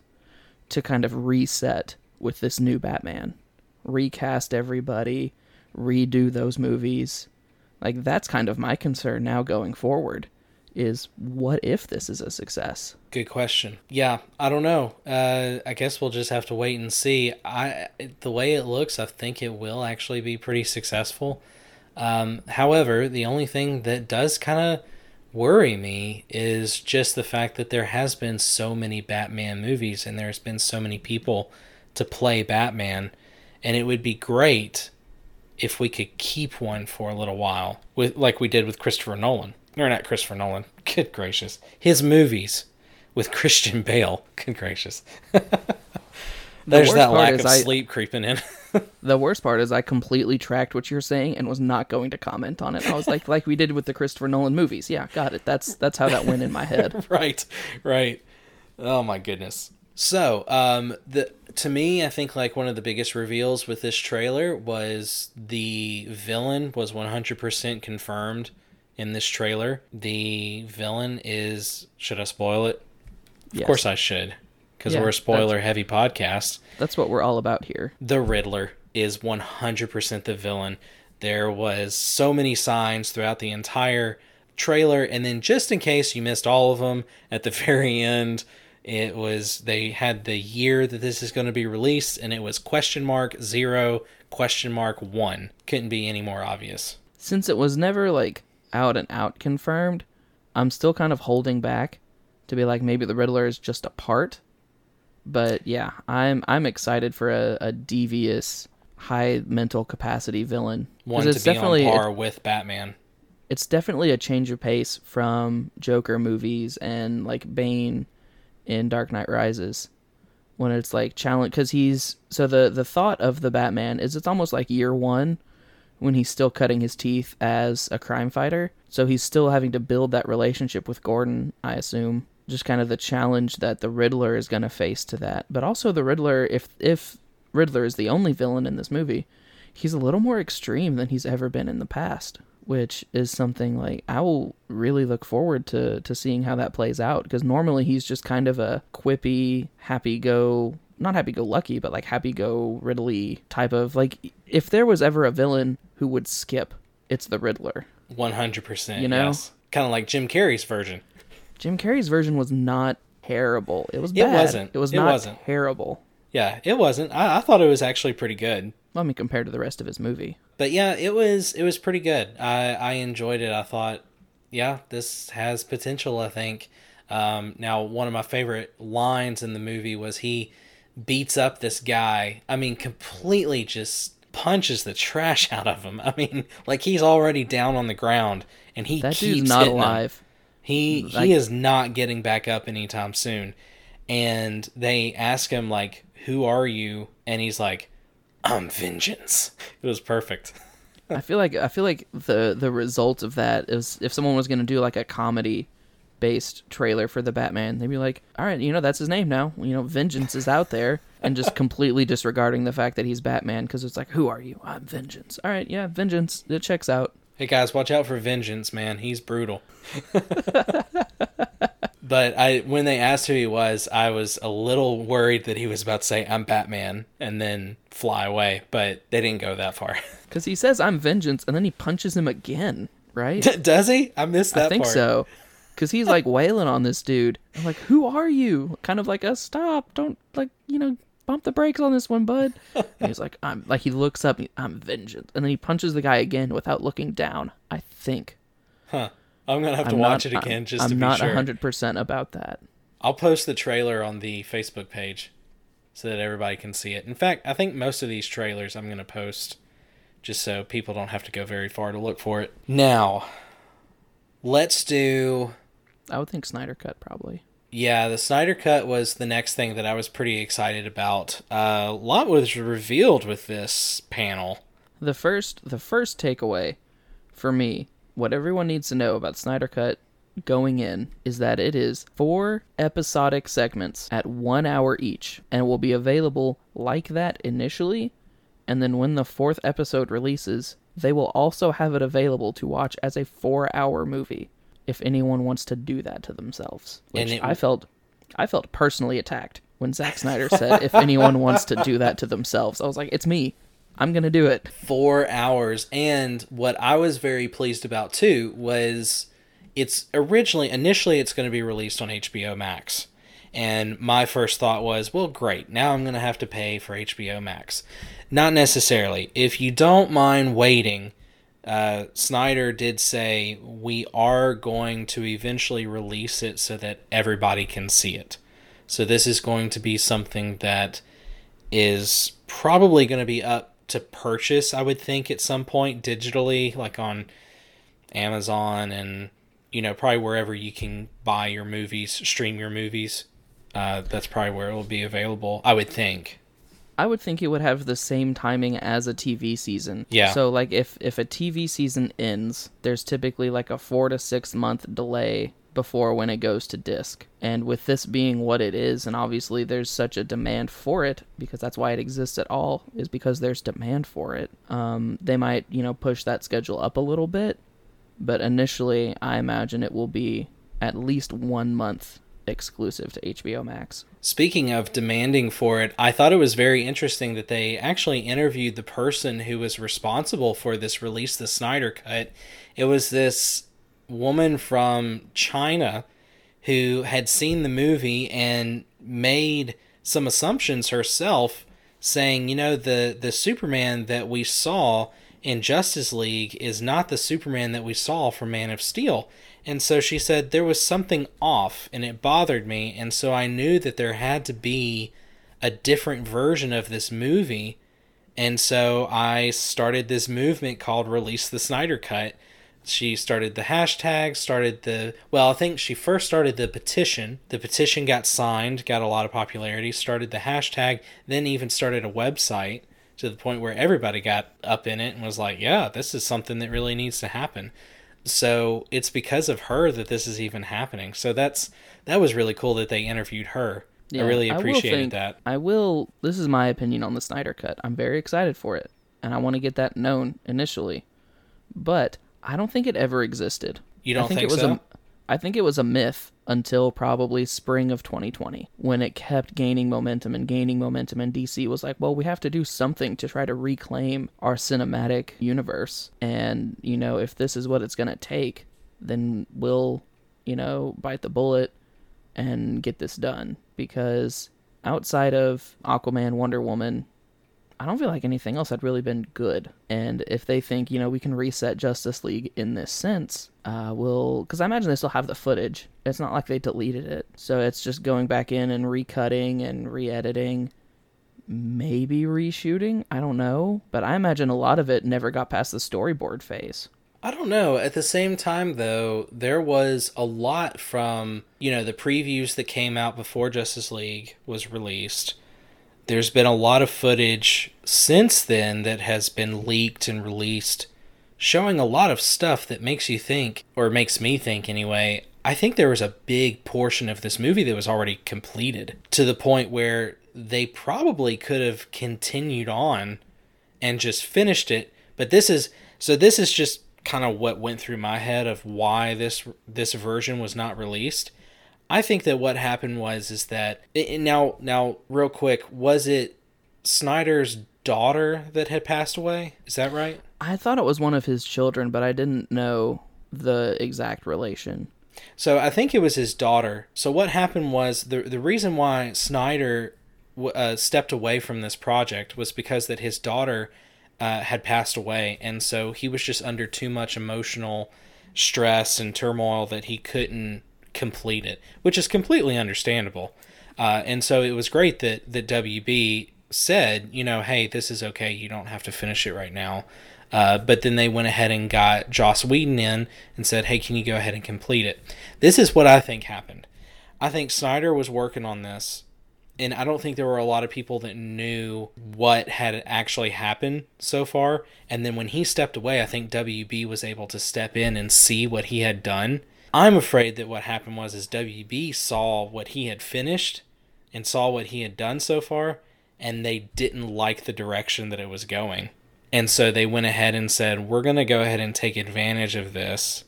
to kind of reset with this new Batman? Recast everybody, redo those movies. Like that's kind of my concern now going forward is what if this is a success? Good question. Yeah, I don't know. Uh, I guess we'll just have to wait and see. I the way it looks, I think it will actually be pretty successful. Um, however, the only thing that does kind of worry me is just the fact that there has been so many Batman movies and there's been so many people to play Batman, and it would be great if we could keep one for a little while, with like we did with Christopher Nolan. Or not Christopher Nolan. Good gracious, his movies with Christian Bale. Good gracious. There's worst that lack of I- sleep creeping in. The worst part is I completely tracked what you're saying and was not going to comment on it. I was like like we did with the Christopher Nolan movies. Yeah, got it. That's that's how that went in my head. right, right. Oh my goodness. So, um, the to me, I think like one of the biggest reveals with this trailer was the villain was 100% confirmed in this trailer. The villain is should I spoil it? Of Yes. course I should, because Yeah, we're a spoiler heavy podcast. That's what we're all about here. the Riddler is 100% the villain. There was so many signs throughout the entire trailer and then just in case you missed all of them at the very end it was they had the year that this is going to be released and it was question mark 0 question mark 1 couldn't be any more obvious Since it was never like out and out confirmed, I'm still kind of holding back to be like maybe the Riddler is just a part. But yeah, I'm I'm excited for a, a devious, high mental capacity villain. one to it's be on definitely par with Batman it's definitely a change of pace from Joker movies and like Bane in Dark Knight Rises when it's like challenge because he's so the the thought of the Batman is it's almost like year one when he's still cutting his teeth as a crime fighter. So he's still having to build that relationship with Gordon I assume. Just kind of the challenge that the Riddler is going to face to that. But also the Riddler if if Riddler is the only villain in this movie he's a little more extreme than he's ever been in the past, which is something like I will really look forward to to seeing how that plays out. Because normally he's just kind of a quippy, happy go, not happy go lucky, but like happy go Ridley type of like if there was ever a villain who would skip, it's the Riddler. One hundred percent. You know? yes. kind of like Jim Carrey's version. Jim Carrey's version was not terrible. It was. It wasn't. It was It not wasn't. terrible. Yeah, it wasn't. I, I thought it was actually pretty good. I mean, compared to the rest of his movie. But yeah, it was it was pretty good. I I enjoyed it. I thought, yeah, this has potential. I think. Um, now, one of my favorite lines in the movie was he beats up this guy. I mean, completely just punches the trash out of him. I mean, like he's already down on the ground, and he That keeps not hitting him. alive. He Like- he is not getting back up anytime soon. And they ask him like, "Who are you?" And he's like, "I'm vengeance." It was perfect. I feel like I feel like the the result of that is if someone was gonna do like a comedy based trailer for the Batman, they'd be like, All right, you know, that's his name now. You know, vengeance is out there and just completely disregarding the fact that he's Batman because it's like, Who are you? I'm vengeance. All right, yeah, vengeance. It checks out. Hey guys, watch out for vengeance, man. He's brutal. but I when they asked who he was, I was a little worried that he was about to say I'm Batman and then fly away, but they didn't go that far. Because he says I'm vengeance and then he punches him again, right? Does he? I missed that I think part. so. Because he's like wailing on this dude. I'm like, who are you? Kind of like a stop. Don't like you know bump the brakes on this one, bud. And he's like, I'm like he looks up. I'm vengeance, and then he punches the guy again without looking down. I think. Huh. I'm gonna have to I'm watch not- it again I'm- just I'm to be not sure. hundred percent about that. I'll post the trailer on the Facebook page so that everybody can see it. In fact, I think most of these trailers I'm to post just so people don't have to go very far to look for it. Now, let's do. I would think Snyder cut probably. Yeah, the Snyder Cut was the next thing that I was pretty excited about. Uh, a lot was revealed with this panel. The first the first takeaway for me, what everyone needs to know about Snyder Cut going in is that it is four episodic segments at one hour each and will be available like that initially and then when the fourth episode releases they will also have it available to watch as a four hour movie if anyone wants to do that to themselves which it- i felt i felt personally attacked when Zack Snyder said if anyone wants to do that to themselves i was like it's me i'm gonna do it four hours. And what I was very pleased about too was it's originally, initially, it's going to be released on HBO Max. And my first thought was, well, great. Now I'm going to have to pay for HBO Max. Not necessarily. If you don't mind waiting, uh, Snyder did say we are going to eventually release it so that everybody can see it. So this is going to be something that is probably going to be up to purchase, I would think, at some point digitally, like on Amazon and, you know, probably wherever you can buy your movies, stream your movies. Uh, that's probably where it will be available, I would think. I would think it would have the same timing as a TV season. Yeah. So like if if a TV season ends, there's typically like a 4 to 6 month delay before when it goes to disc. And with this being what it is and obviously there's such a demand for it because that's why it exists at all is because there's demand for it. Um they might, you know, push that schedule up a little bit, but initially I imagine it will be at least 1 month exclusive to HBO Max. Speaking of demanding for it, I thought it was very interesting that they actually interviewed the person who was responsible for this release, the Snyder Cut. It was this woman from China who had seen the movie and made some assumptions herself, saying, you know, the, the Superman that we saw in Justice League is not the Superman that we saw from Man of Steel. And so she said there was something off and it bothered me. And so I knew that there had to be a different version of this movie. And so I started this movement called Release the Snyder Cut. She started the hashtag, started the, well, I think she first started the petition. The petition got signed, got a lot of popularity, started the hashtag, then even started a website to the point where everybody got up in it and was like, yeah, this is something that really needs to happen. So it's because of her that this is even happening. So that's that was really cool that they interviewed her. I really appreciated think- that. I will. This is my opinion on the Snyder Cut. I'm very excited for it. and I want to get that known initially. But I don't think it ever existed. You don't I think, think it was so? a I think it was a myth until probably spring of 2020 when it kept gaining momentum and gaining momentum and DC was like, "Well, we have to do something to try to reclaim our cinematic universe." And, you know, if this is what it's going to take, then we'll, you know, bite the bullet and get this done because outside of Aquaman, Wonder Woman, I don't feel like anything else had really been good. And if they think, you know, we can reset Justice League in this sense, uh, we'll. Because I imagine they still have the footage. It's not like they deleted it. So it's just going back in and recutting and re editing. Maybe reshooting. I don't know. But I imagine a lot of it never got past the storyboard phase. I don't know. At the same time, though, there was a lot from, you know, the previews that came out before Justice League was released. There's been a lot of footage since then that has been leaked and released, showing a lot of stuff that makes you think, or makes me think anyway. I think there was a big portion of this movie that was already completed to the point where they probably could have continued on and just finished it. But this is so this is just kind of what went through my head of why this this version was not released. I think that what happened was is that now now real quick was it Snyder's daughter that had passed away? Is that right? I thought it was one of his children, but I didn't know the exact relation. So I think it was his daughter. So what happened was the the reason why Snyder uh, stepped away from this project was because that his daughter uh, had passed away, and so he was just under too much emotional stress and turmoil that he couldn't complete it, which is completely understandable. Uh, and so it was great that that WB said, you know, hey, this is okay. You don't have to finish it right now. Uh, but then they went ahead and got Joss Whedon in and said, hey, can you go ahead and complete it? This is what I think happened. I think Snyder was working on this, and I don't think there were a lot of people that knew what had actually happened so far. And then when he stepped away, I think WB was able to step in and see what he had done. I'm afraid that what happened was is WB saw what he had finished and saw what he had done so far, and they didn't like the direction that it was going. And so they went ahead and said, We're going to go ahead and take advantage of this,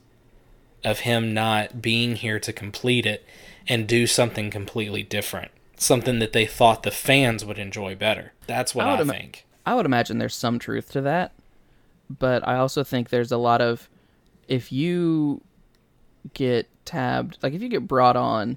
of him not being here to complete it, and do something completely different. Something that they thought the fans would enjoy better. That's what I I, think. I would imagine there's some truth to that, but I also think there's a lot of if you get tabbed, like if you get brought on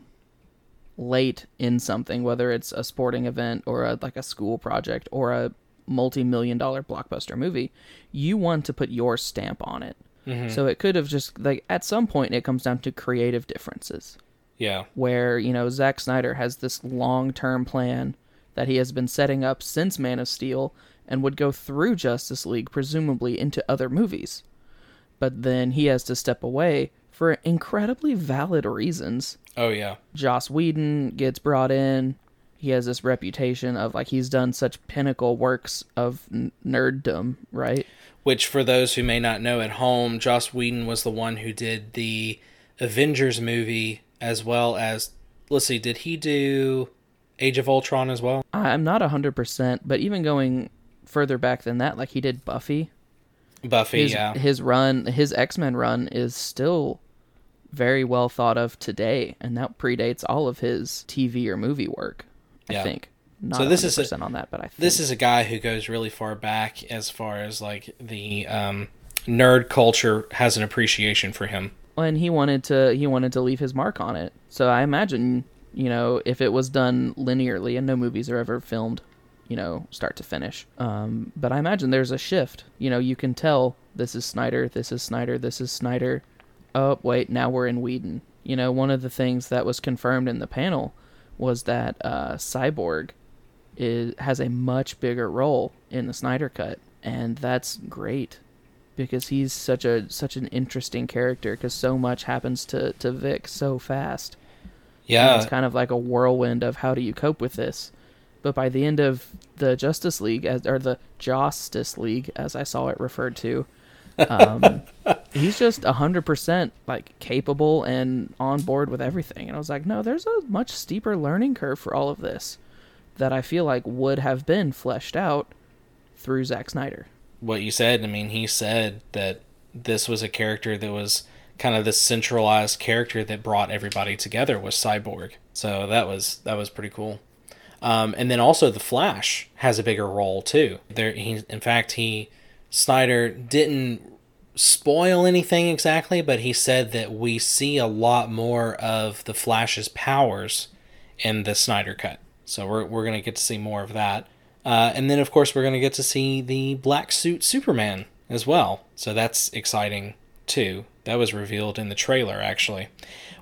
late in something, whether it's a sporting event or a, like a school project or a multi-million dollar blockbuster movie, you want to put your stamp on it. Mm-hmm. So it could have just like at some point it comes down to creative differences Yeah. where you know Zack Snyder has this long-term plan that he has been setting up since Man of Steel and would go through Justice League presumably into other movies. But then he has to step away for incredibly valid reasons. Oh, yeah. Joss Whedon gets brought in. He has this reputation of like he's done such pinnacle works of n- nerddom, right? Which, for those who may not know at home, Joss Whedon was the one who did the Avengers movie as well as. Let's see, did he do Age of Ultron as well? I'm not 100%, but even going further back than that, like he did Buffy, Buffy, his yeah. his run, his X Men run is still very well thought of today, and that predates all of his TV or movie work. I Yeah. think. Not So this is a- on that, but I think This is a guy who goes really far back as far as like the um, nerd culture has an appreciation for him. and he wanted to he wanted to leave his mark on it. So I imagine you know if it was done linearly, and no movies are ever filmed, you know, start to finish. Um, but I imagine there's a shift. You know, you can tell this is Snyder, this is Snyder, this is Snyder. Oh wait, now we're in Whedon. You know, one of the things that was confirmed in the panel was that uh, Cyborg is has a much bigger role in the Snyder cut, and that's great because he's such a such an interesting character because so much happens to to Vic so fast. And Yeah, it's kind of like a whirlwind of how do you cope with this. But by the end of the Justice League, as, or the Justice League, as I saw it referred to, um, he's just a hundred percent like capable and on board with everything. And I was like, no, there's a much steeper learning curve for all of this that I feel like would have been fleshed out through Zack Snyder. what you said. I mean, he said that this was a character that was kind of the centralized character that brought everybody together was Cyborg. So that was that was pretty cool. Um, and then also the Flash has a bigger role too. There, he in fact he Snyder didn't spoil anything exactly, but he said that we see a lot more of the Flash's powers in the Snyder cut. So we're we're gonna get to see more of that. Uh, and then of course we're gonna get to see the black suit Superman as well. So that's exciting too. That was revealed in the trailer actually.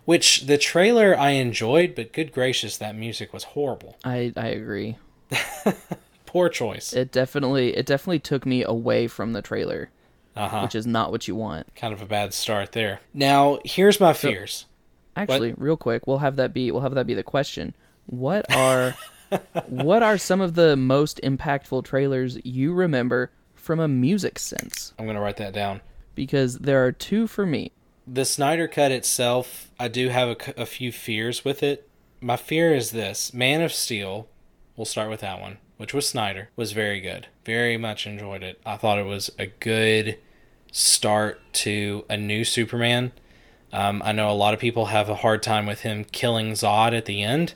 Which the trailer I enjoyed, but good gracious, that music was horrible. I I agree. Poor choice. It definitely it definitely took me away from the trailer, Uh-huh. which is not what you want. Kind of a bad start there. Now, here's my fears. Actually, real quick, we'll have that be we'll have that be the question. What are what are some of the most impactful trailers you remember from a music sense? I'm going to write that down. Because there are two for me. The Snyder Cut itself, I do have a few fears with it. My fear is this Man of Steel, we'll start with that one, which was Snyder, was very good. Very much enjoyed it. I thought it was a good start to a new Superman. Um, I know a lot of people have a hard time with him killing Zod at the end,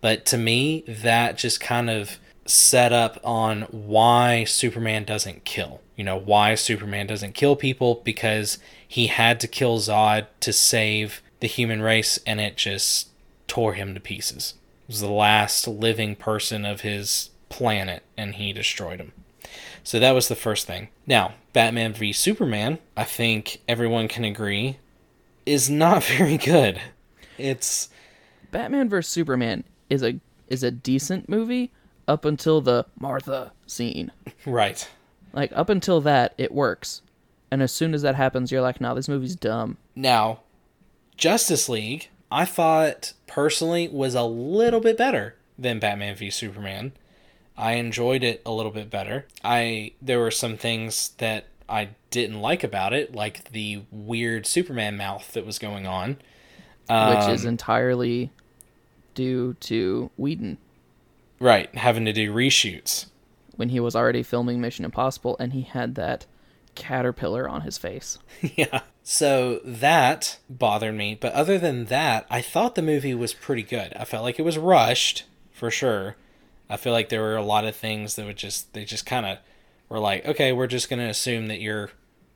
but to me, that just kind of set up on why Superman doesn't kill. You know, why Superman doesn't kill people because he had to kill Zod to save the human race and it just tore him to pieces. It was the last living person of his planet and he destroyed him. So that was the first thing. Now, Batman v Superman, I think everyone can agree, is not very good. It's Batman vs Superman is a is a decent movie up until the Martha scene. right. Like up until that, it works, and as soon as that happens, you're like, "No, this movie's dumb." Now, Justice League, I thought personally was a little bit better than Batman v Superman. I enjoyed it a little bit better. I there were some things that I didn't like about it, like the weird Superman mouth that was going on. which is um, entirely due to Whedon Right, having to do reshoots. when he was already filming Mission Impossible and he had that caterpillar on his face. yeah. So that bothered me, but other than that, I thought the movie was pretty good. I felt like it was rushed for sure. I feel like there were a lot of things that would just they just kind of were like, okay, we're just going to assume that you're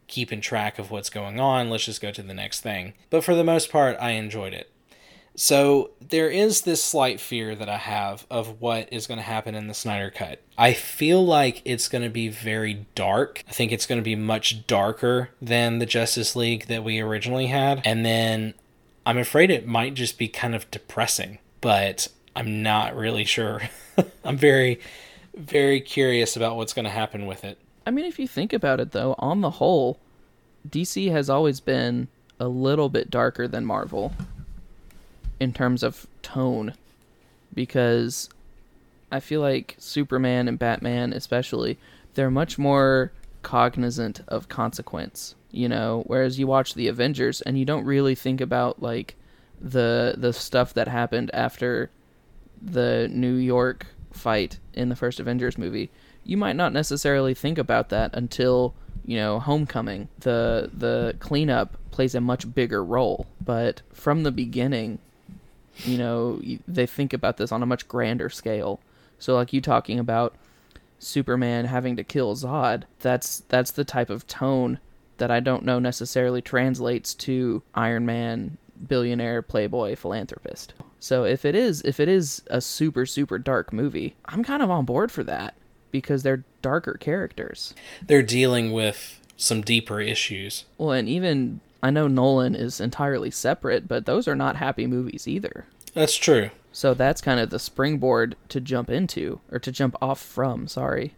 keeping track of what's going on. Let's just go to the next thing. But for the most part, I enjoyed it. So there is this slight fear that I have of what is going to happen in the Snyder Cut. I feel like it's going to be very dark. I think it's going to be much darker than the Justice League that we originally had. And then I'm afraid it might just be kind of depressing, but I'm not really sure. I'm very, very curious about what's going to happen with it. I mean, if you think about it though, on the whole, DC has always been a little bit darker than Marvel in terms of tone because I feel like Superman and Batman especially they're much more cognizant of consequence, you know, whereas you watch the Avengers and you don't really think about like the the stuff that happened after the New York fight in the first Avengers movie. You might not necessarily think about that until, you know, Homecoming. The the cleanup plays a much bigger role, but from the beginning, you know, they think about this on a much grander scale. So like you talking about Superman having to kill Zod, that's that's the type of tone that I don't know necessarily translates to Iron Man billionaire playboy philanthropist. So if it is if it is a super super dark movie, I'm kind of on board for that because they're darker characters. They're dealing with some deeper issues. Well, and even I know Nolan is entirely separate, but those are not happy movies either. That's true. So that's kind of the springboard to jump into or to jump off from, sorry.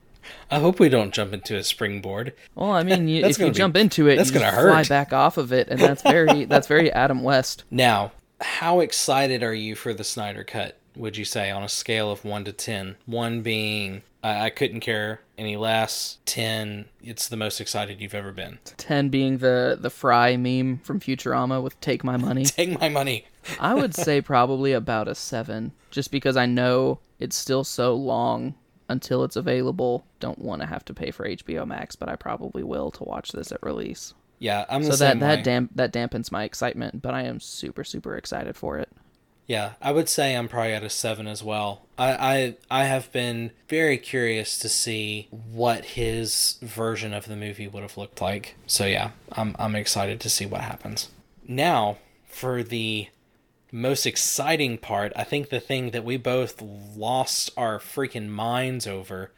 I hope we don't jump into a springboard. Well, I mean, you, if you be- jump into it, that's you gonna just fly hurt. back off of it, and that's very that's very Adam West. Now, how excited are you for the Snyder Cut? Would you say on a scale of one to ten? One being I I couldn't care any less. Ten, it's the most excited you've ever been. Ten being the the Fry meme from Futurama with "Take my money." Take my money. I would say probably about a seven, just because I know it's still so long until it's available. Don't want to have to pay for HBO Max, but I probably will to watch this at release. Yeah, I'm the So that that way. damp that dampens my excitement, but I am super super excited for it. Yeah, I would say I'm probably at a seven as well. I, I I have been very curious to see what his version of the movie would have looked like. So yeah, I'm I'm excited to see what happens. Now, for the most exciting part, I think the thing that we both lost our freaking minds over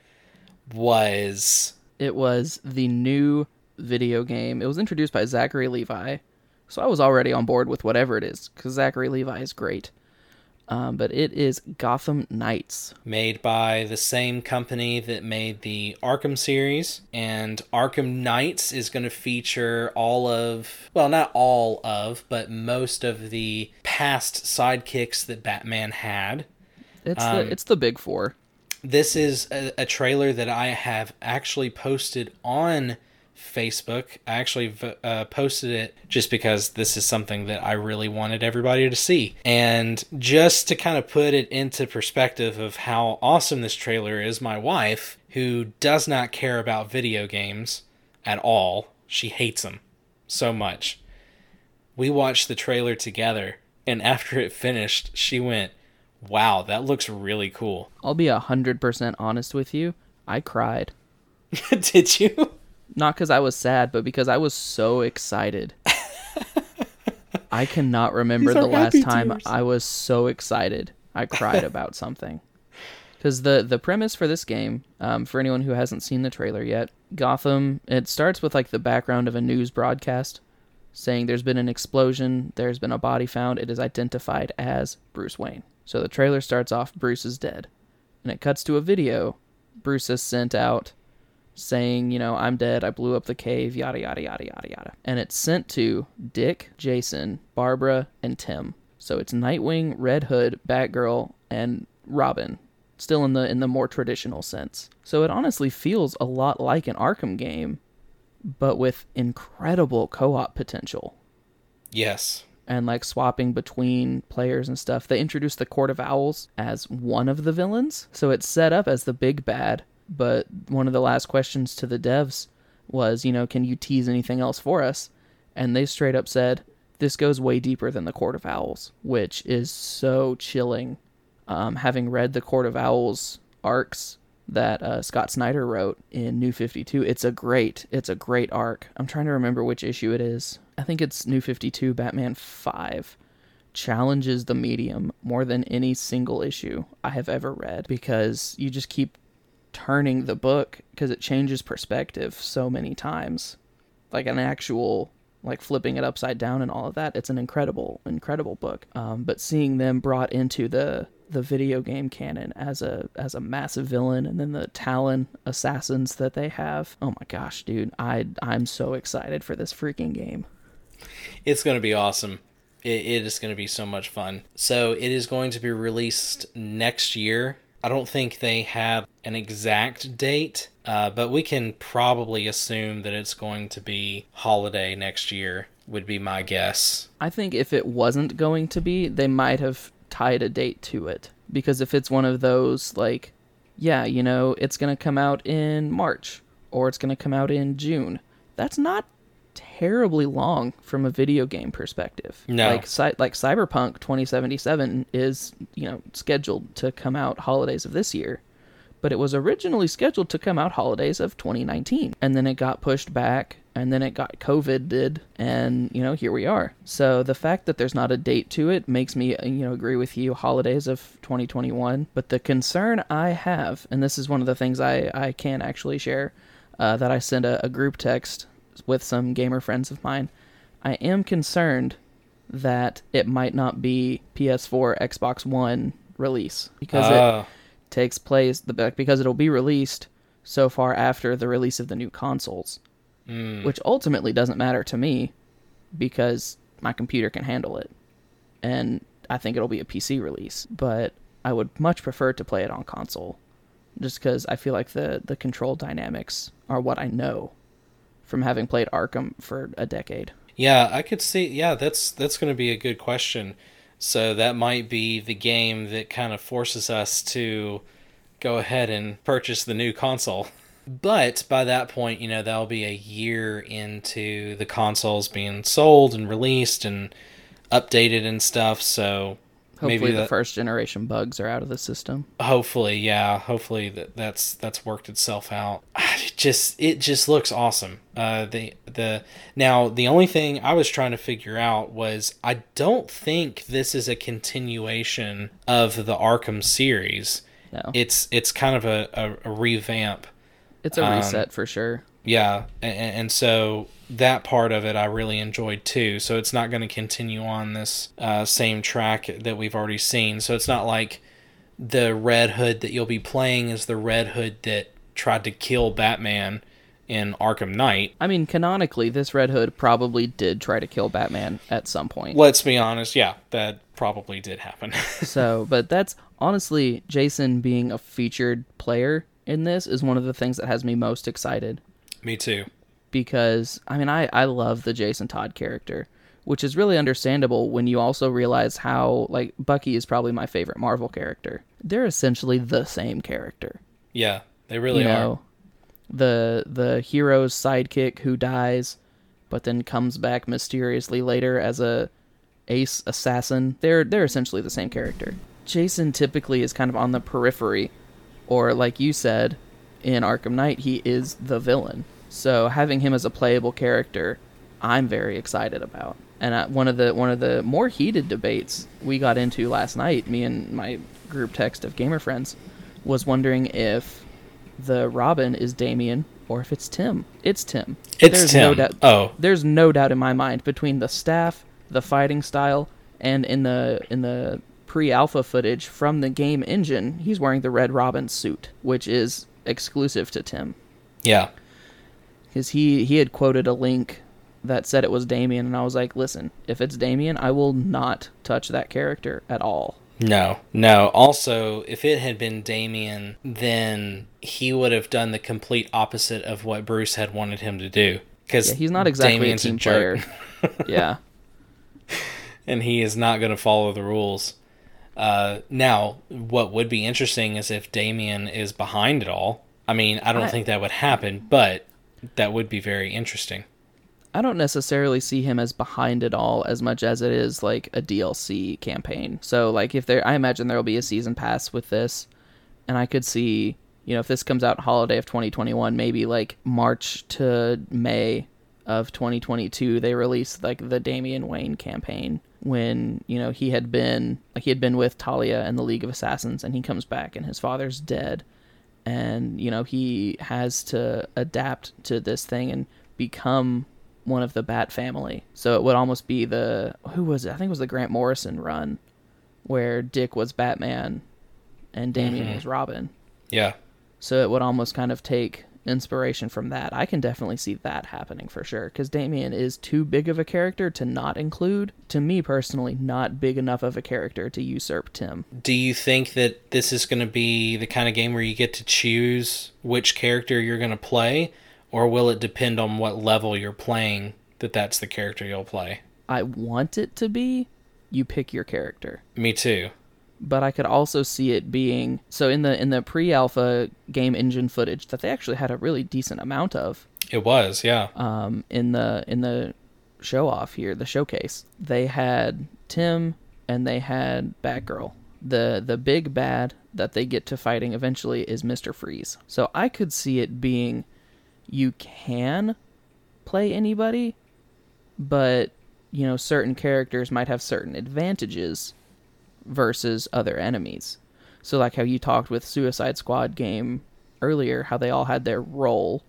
was It was the new video game. It was introduced by Zachary Levi, so I was already on board with whatever it is because Zachary Levi is great. Um, but it is Gotham Knights. made by the same company that made the Arkham series. And Arkham Knights is going to feature all of, well, not all of, but most of the past sidekicks that Batman had. It's Um, the it's the big four. This is a, a trailer that I have actually posted on Facebook. I actually uh, posted it just because this is something that I really wanted everybody to see. And just to kind of put it into perspective of how awesome this trailer is, my wife, who does not care about video games at all, she hates them so much. We watched the trailer together, and after it finished, she went, Wow, that looks really cool. I'll be a hundred percent honest with you. I cried. Did you? Not because I was sad, but because I was so excited. I cannot remember These the last time tears. I was so excited. I cried about something. Because the the premise for this game, um, for anyone who hasn't seen the trailer yet, Gotham. It starts with like the background of a news broadcast, saying there's been an explosion, there's been a body found, it is identified as Bruce Wayne. So the trailer starts off, Bruce is dead, and it cuts to a video. Bruce has sent out saying, you know, I'm dead, I blew up the cave, yada, yada, yada, yada, yada. And it's sent to Dick, Jason, Barbara, and Tim. So it's Nightwing, Red Hood, Batgirl, and Robin, still in the in the more traditional sense. So it honestly feels a lot like an Arkham game, but with incredible co-op potential Yes. and like swapping between players and stuff. They introduced the Court of Owls as one of the villains. So it's set up as the big bad, but one of the last questions to the devs was, you know, can you tease anything else for us? And they straight up said, this goes way deeper than the Court of Owls, which is so chilling. Um, having read the Court of Owls arcs that uh, Scott Snyder wrote in New 52, it's a great, it's a great arc. I'm trying to remember which issue it is. I think it's New 52, Batman 5 challenges the medium more than any single issue I have ever read because you just keep turning the book because it changes perspective so many times. Like an actual like flipping it upside down and all of that. It's an incredible, incredible book. Um, but seeing them brought into the the video game canon as a as a massive villain and then the Talon assassins that they have. Oh my gosh, dude. I I'm so excited for this freaking game. It's to be awesome. It, it is to be so much fun. So it is going to be released next year. I don't think they have an exact date, uh, but we can probably assume that it's going to be holiday next year, would be my guess. I think if it wasn't going to be, they might have tied a date to it. Because if it's one of those, like, yeah, you know, it's going to come out in March or it's going to come out in June, that's not terribly long from a video game perspective. No. Like, like Cyberpunk 2077 is, you know, scheduled to come out holidays of this year but it was originally scheduled to come out holidays of 2019 and then it got pushed back and then it got covid did and you know here we are so the fact that there's not a date to it makes me you know agree with you holidays of 2021 but the concern i have and this is one of the things i i can actually share uh, that i sent a, a group text with some gamer friends of mine i am concerned that it might not be ps4 xbox one release because it Oh, takes place the because it'll be released so far after the release of the new consoles, hmm. which ultimately doesn't matter to me because my computer can handle it, and I think it'll be a PC release. But I would much prefer to play it on console, just because I feel like the the control dynamics are what I know from having played Arkham for a decade. Yeah, I could see. Yeah, that's that's going to be a good question. So that might be the game that kind of forces us to go ahead and purchase the new console. But by that point, you know, that'll be a year into the consoles being sold and released and updated and stuff. So Hopefully, maybe the that, first generation bugs are out of the system. hopefully, yeah, hopefully that that's that's worked itself out. It just it just looks awesome. Uh, the the now the only thing I was trying to figure out was I don't think this is a continuation of the Arkham series. No, It's it's kind of a, a, a revamp. it's a um, reset for sure. Yeah, and, and so that part of it I really enjoyed too. So it's not going to continue on this uh, same track that we've already seen. So it's not like the Red Hood that you'll be playing is the Red Hood that tried to kill Batman in Arkham Knight. I mean, canonically, this Red Hood probably did try to kill Batman at some point. Let's be honest, yeah, that probably did happen. So, but that's honestly Jason being a featured player in this is one of the things that has me most excited Me too. because I mean, I I love the Jason Todd character, which is really understandable when you also realize how like Bucky is probably my favorite Marvel character. They're essentially the same character. Yeah, they really you are. know, the the hero's sidekick who dies, but then comes back mysteriously later as a ace assassin. They're they're essentially the same character. Jason typically is kind of on the periphery, or like you said, in Arkham Knight, he is the villain. So having him as a playable character, I'm very excited about. And uh, one of the one of the more heated debates we got into last night, me and my group text of gamer friends, was wondering if the Robin is Damian or if it's Tim. It's Tim. It's no Tim. doubt. Oh. there's no doubt in my mind between the staff, the fighting style, and in the in the pre-alpha footage from the game engine, he's wearing the Red Robin suit, which is exclusive to Tim Yeah. because he he had quoted a link that said it was Damian, and I was like, listen, if it's Damian, I will not touch that character at all. No, no. Also, if it had been Damian, then he would have done the complete opposite of what Bruce had wanted him to do. Because Yeah, he's not exactly Damian's a team jerk, player. yeah, and he is not going to follow the rules. Uh, now, what would be interesting is if Damian is behind it all. I mean, I don't I- think that would happen, but that would be very interesting. I don't necessarily see him as behind it all as much as it is like a DLC campaign. So like if there, I imagine there will be a season pass with this, and I could see you know if this comes out holiday of 2021, maybe like March to May of 2022, they release like the Damian Wayne campaign when you know he had been like he had been with Talia and the League of Assassins, and he comes back and his father's dead, and you know he has to adapt to this thing and become one of the Bat family. So it would almost be the who was it? I think it was the Grant Morrison run where Dick was Batman and Damian mm-hmm. was Robin. Yeah. So it would almost kind of take inspiration from that. I can definitely see that happening for sure because Damian is too big of a character to not include. To me personally, not big enough of a character to usurp Tim. Do you think that this is going to be the kind of game where you get to choose which character you're going to play, or will it depend on what level you're playing that that's the character you'll play? I want it to be you pick your character. Me too. But I could also see it being so in the in the pre-alpha game engine footage that they actually had a really decent amount of It was, yeah. um, in the in the show off here, the showcase. They had Tim and they had Batgirl. The the big bad that they get to fighting eventually is Mister Freeze. So I could see it being you can play anybody, but you know certain characters might have certain advantages versus other enemies. So like how you talked with Suicide Squad game earlier, how they all had their role.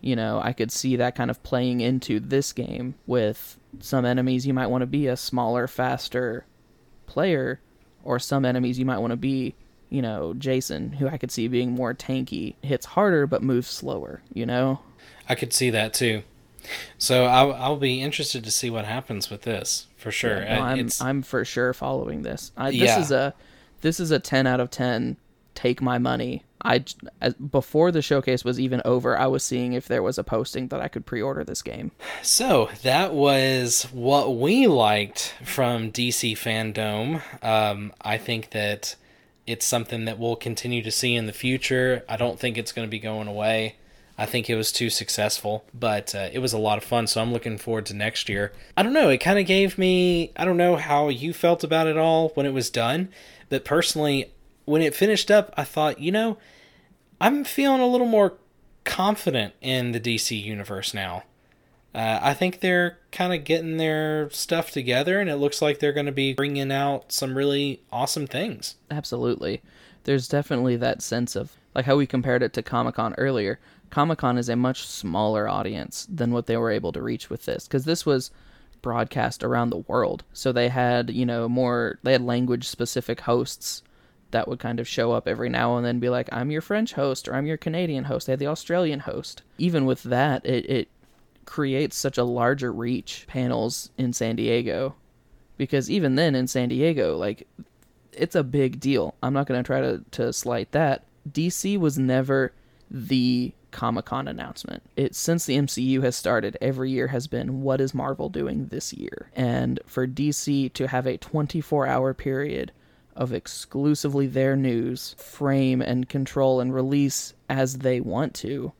You know, I could see that kind of playing into this game with some enemies you might want to be a smaller, faster player, or some enemies you might want to be, you know, Jason, who I could see being more tanky, hits harder but moves slower, you know? I could see that too. So I'll, I'll be interested to see what happens with this for sure. No, Uh, I'm it's, I'm for sure following this. I, this Yeah. is a this is a 10 out of 10 take my money. I as, before the showcase was even over, I was seeing if there was a posting that I could pre-order this game. So that was what we liked from DC Fandom. Um, I think that It's something that we'll continue to see in the future. I don't think it's going to be going away. I think it was too successful, but uh, it was a lot of fun. So I'm looking forward to next year. I don't know. It kind of gave me, I don't know how you felt about it all when it was done, but personally, when it finished up, I thought, you know, I'm feeling a little more confident in the DC universe now. Uh, I think they're kind of getting their stuff together, and it looks like they're going to be bringing out some really awesome things. Absolutely. There's definitely that sense of, like how we compared it to Comic Con earlier. Comic Con is a much smaller audience than what they were able to reach with this, because this was broadcast around the world. So they had, you know, more, they had language specific hosts that would kind of show up every now and then be like, I'm your French host or I'm your Canadian host. They had the Australian host. Even with that, it, it creates such a larger reach panels in San Diego. Because even then in San Diego, like it's a big deal. I'm not gonna try to, to slight that. DC was never the Comic Con announcement. It since the MCU has started, every year has been what is Marvel doing this year? And for DC to have a 24 hour period of exclusively their news, frame and control and release as they want to.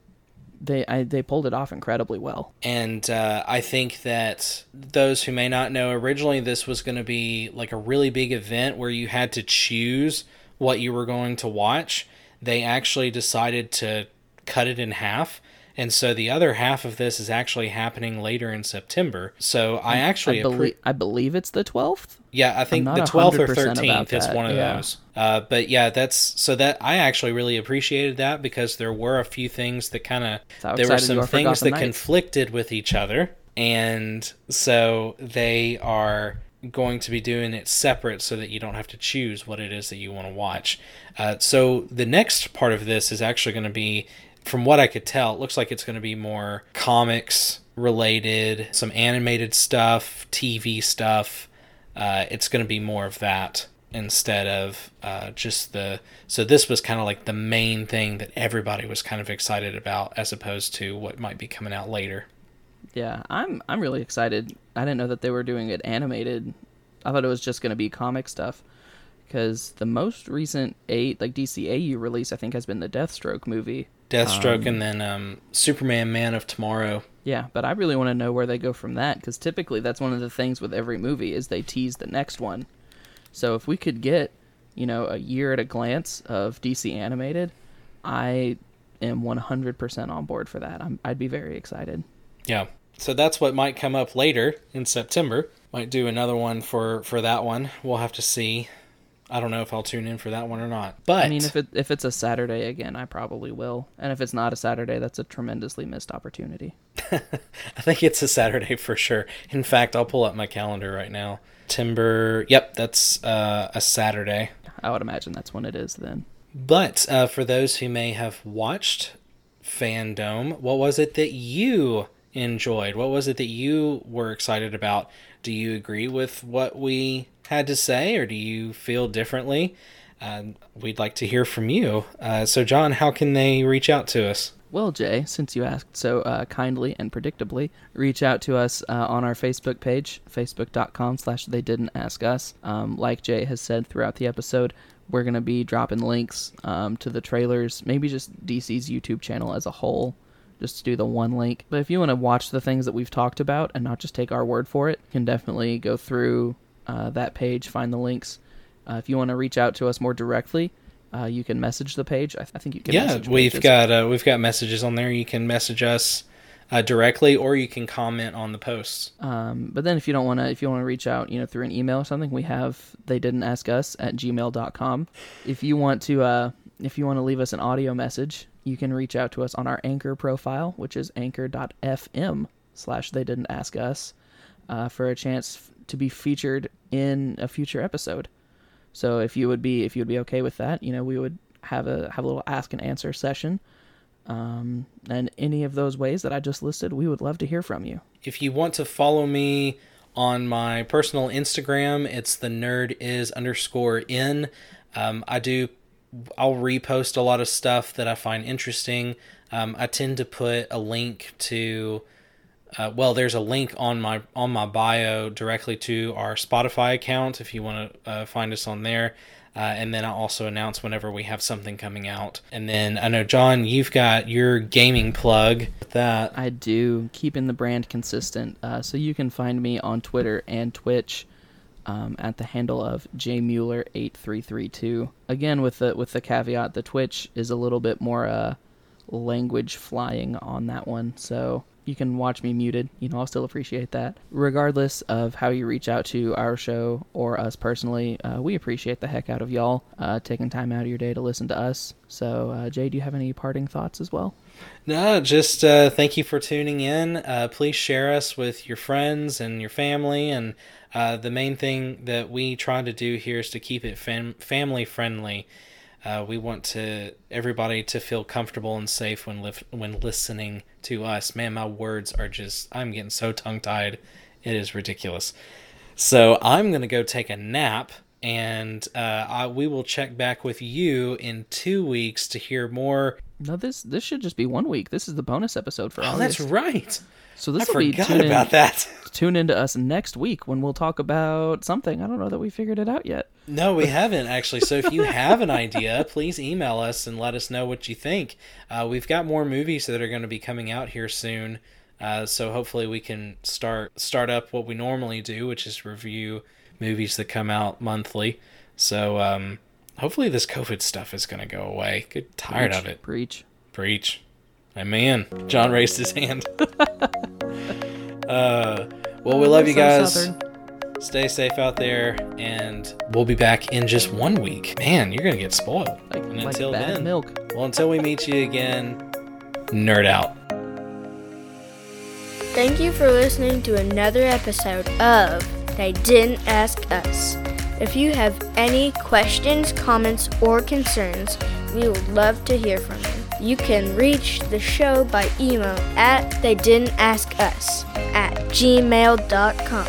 They I, they pulled it off incredibly well. And uh, I think that those who may not know, originally this was going to be like a really big event where you had to choose what you were going to watch. They actually decided to cut it in half and so the other half of this is actually happening later in September. So I actually I, belie- I believe it's the 12th. Yeah, I think the 12th or 13th is one of yeah. those. Uh, but yeah, that's so that I actually really appreciated that because there were a few things that kind of there were some things that conflicted with each other, and so they are going to be doing it separate so that you don't have to choose what it is that you want to watch. Uh, so the next part of this is actually going to be from what I could tell, it looks like it's going to be more comics related, some animated stuff, TV stuff. Uh, it's going to be more of that instead of uh, just the. So this was kind of like the main thing that everybody was kind of excited about, as opposed to what might be coming out later. Yeah, I'm I'm really excited. I didn't know that they were doing it animated. I thought it was just going to be comic stuff because the most recent eight like DCAU release I think has been the Deathstroke movie, Deathstroke, um, and then um, Superman Man of Tomorrow. Yeah, but I really want to know where they go from that because typically that's one of the things with every movie is they tease the next one. So if we could get, you know, a year at a glance of DC animated, I am 100% on board for that. I'm, I'd be very excited. Yeah. So that's what might come up later in September. Might do another one for for that one. We'll have to see. I don't know if I'll tune in for that one or not. But I mean, if it if it's a Saturday again, I probably will. And if it's not a Saturday, that's a tremendously missed opportunity. I think it's a Saturday for sure. In fact, I'll pull up my calendar right now. Timber. Yep, that's uh, a Saturday. I would imagine that's when it is then. But uh, for those who may have watched Fandom, what was it that you enjoyed? What was it that you were excited about? Do you agree with what we had to say, or do you feel differently? Uh, we'd like to hear from you. Uh, so, John, how can they reach out to us? Well, Jay, since you asked so uh, kindly and predictably, reach out to us uh, on our Facebook page, facebook.com slash they didn't ask us. Um, like Jay has said throughout the episode, we're going to be dropping links um, to the trailers, maybe just DC's YouTube channel as a whole, just to do the one link. But if you want to watch the things that we've talked about and not just take our word for it, you can definitely go through uh, that page, find the links. Uh, if you want to reach out to us more directly, uh, you can message the page. I, th- I think you can. Yeah, we've pages. got uh, we've got messages on there. You can message us uh, directly, or you can comment on the posts. Um, but then if you don't want to, if you want to reach out, you know, through an email or something, we have they didn't ask us at gmail.com. If you want to, uh, if you want to leave us an audio message, you can reach out to us on our Anchor profile, which is anchor.fm slash they didn't ask us, for a chance to be featured in a future episode. So if you would be if you would be okay with that, you know, we would have a have a little ask and answer session. Um, and any of those ways that I just listed, we would love to hear from you. If you want to follow me on my personal Instagram, it's the nerd is underscore in. Um, I do I'll repost a lot of stuff that I find interesting. Um, I tend to put a link to uh, well, there's a link on my on my bio directly to our Spotify account if you want to uh, find us on there. Uh, and then I'll also announce whenever we have something coming out. And then I know, John, you've got your gaming plug. That, I do keeping the brand consistent. Uh, so you can find me on Twitter and Twitch um, at the handle of jmueller8332. Again, with the with the caveat, the Twitch is a little bit more uh, language flying on that one. So you can watch me muted. You know, I'll still appreciate that. Regardless of how you reach out to our show or us personally, uh, we appreciate the heck out of y'all uh, taking time out of your day to listen to us. So, uh, Jay, do you have any parting thoughts as well? No, just uh, thank you for tuning in. Uh, please share us with your friends and your family. And uh, the main thing that we try to do here is to keep it fam- family friendly. Uh, we want to everybody to feel comfortable and safe when li- when listening to us. Man, my words are just I'm getting so tongue tied. It is ridiculous. So I'm gonna go take a nap, and uh, I, we will check back with you in two weeks to hear more. No, this this should just be one week. This is the bonus episode for Oh, August. that's right. So I this will be forgot about that. Tune into us next week when we'll talk about something. I don't know that we figured it out yet. No, we haven't actually. So if you have an idea, please email us and let us know what you think. Uh, we've got more movies that are going to be coming out here soon, uh, so hopefully we can start start up what we normally do, which is review movies that come out monthly. So um, hopefully this COVID stuff is going to go away. Get tired of it. Preach. Preach. Amen. John raised his hand. uh, well, we oh, love you guys. Southern. Stay safe out there, and we'll be back in just one week. Man, you're gonna get spoiled. Like, and like until bad then, milk. well, until we meet you again, nerd out. Thank you for listening to another episode of They Didn't Ask Us. If you have any questions, comments, or concerns, we would love to hear from you. You can reach the show by email at they didn't ask us at gmail.com.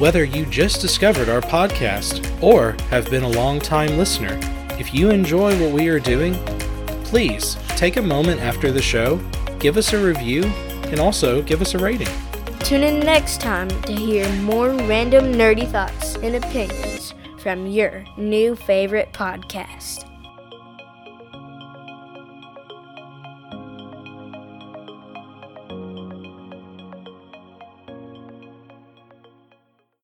Whether you just discovered our podcast or have been a long-time listener, if you enjoy what we are doing, please take a moment after the show, give us a review, and also give us a rating. Tune in next time to hear more random nerdy thoughts and opinions from your new favorite podcast.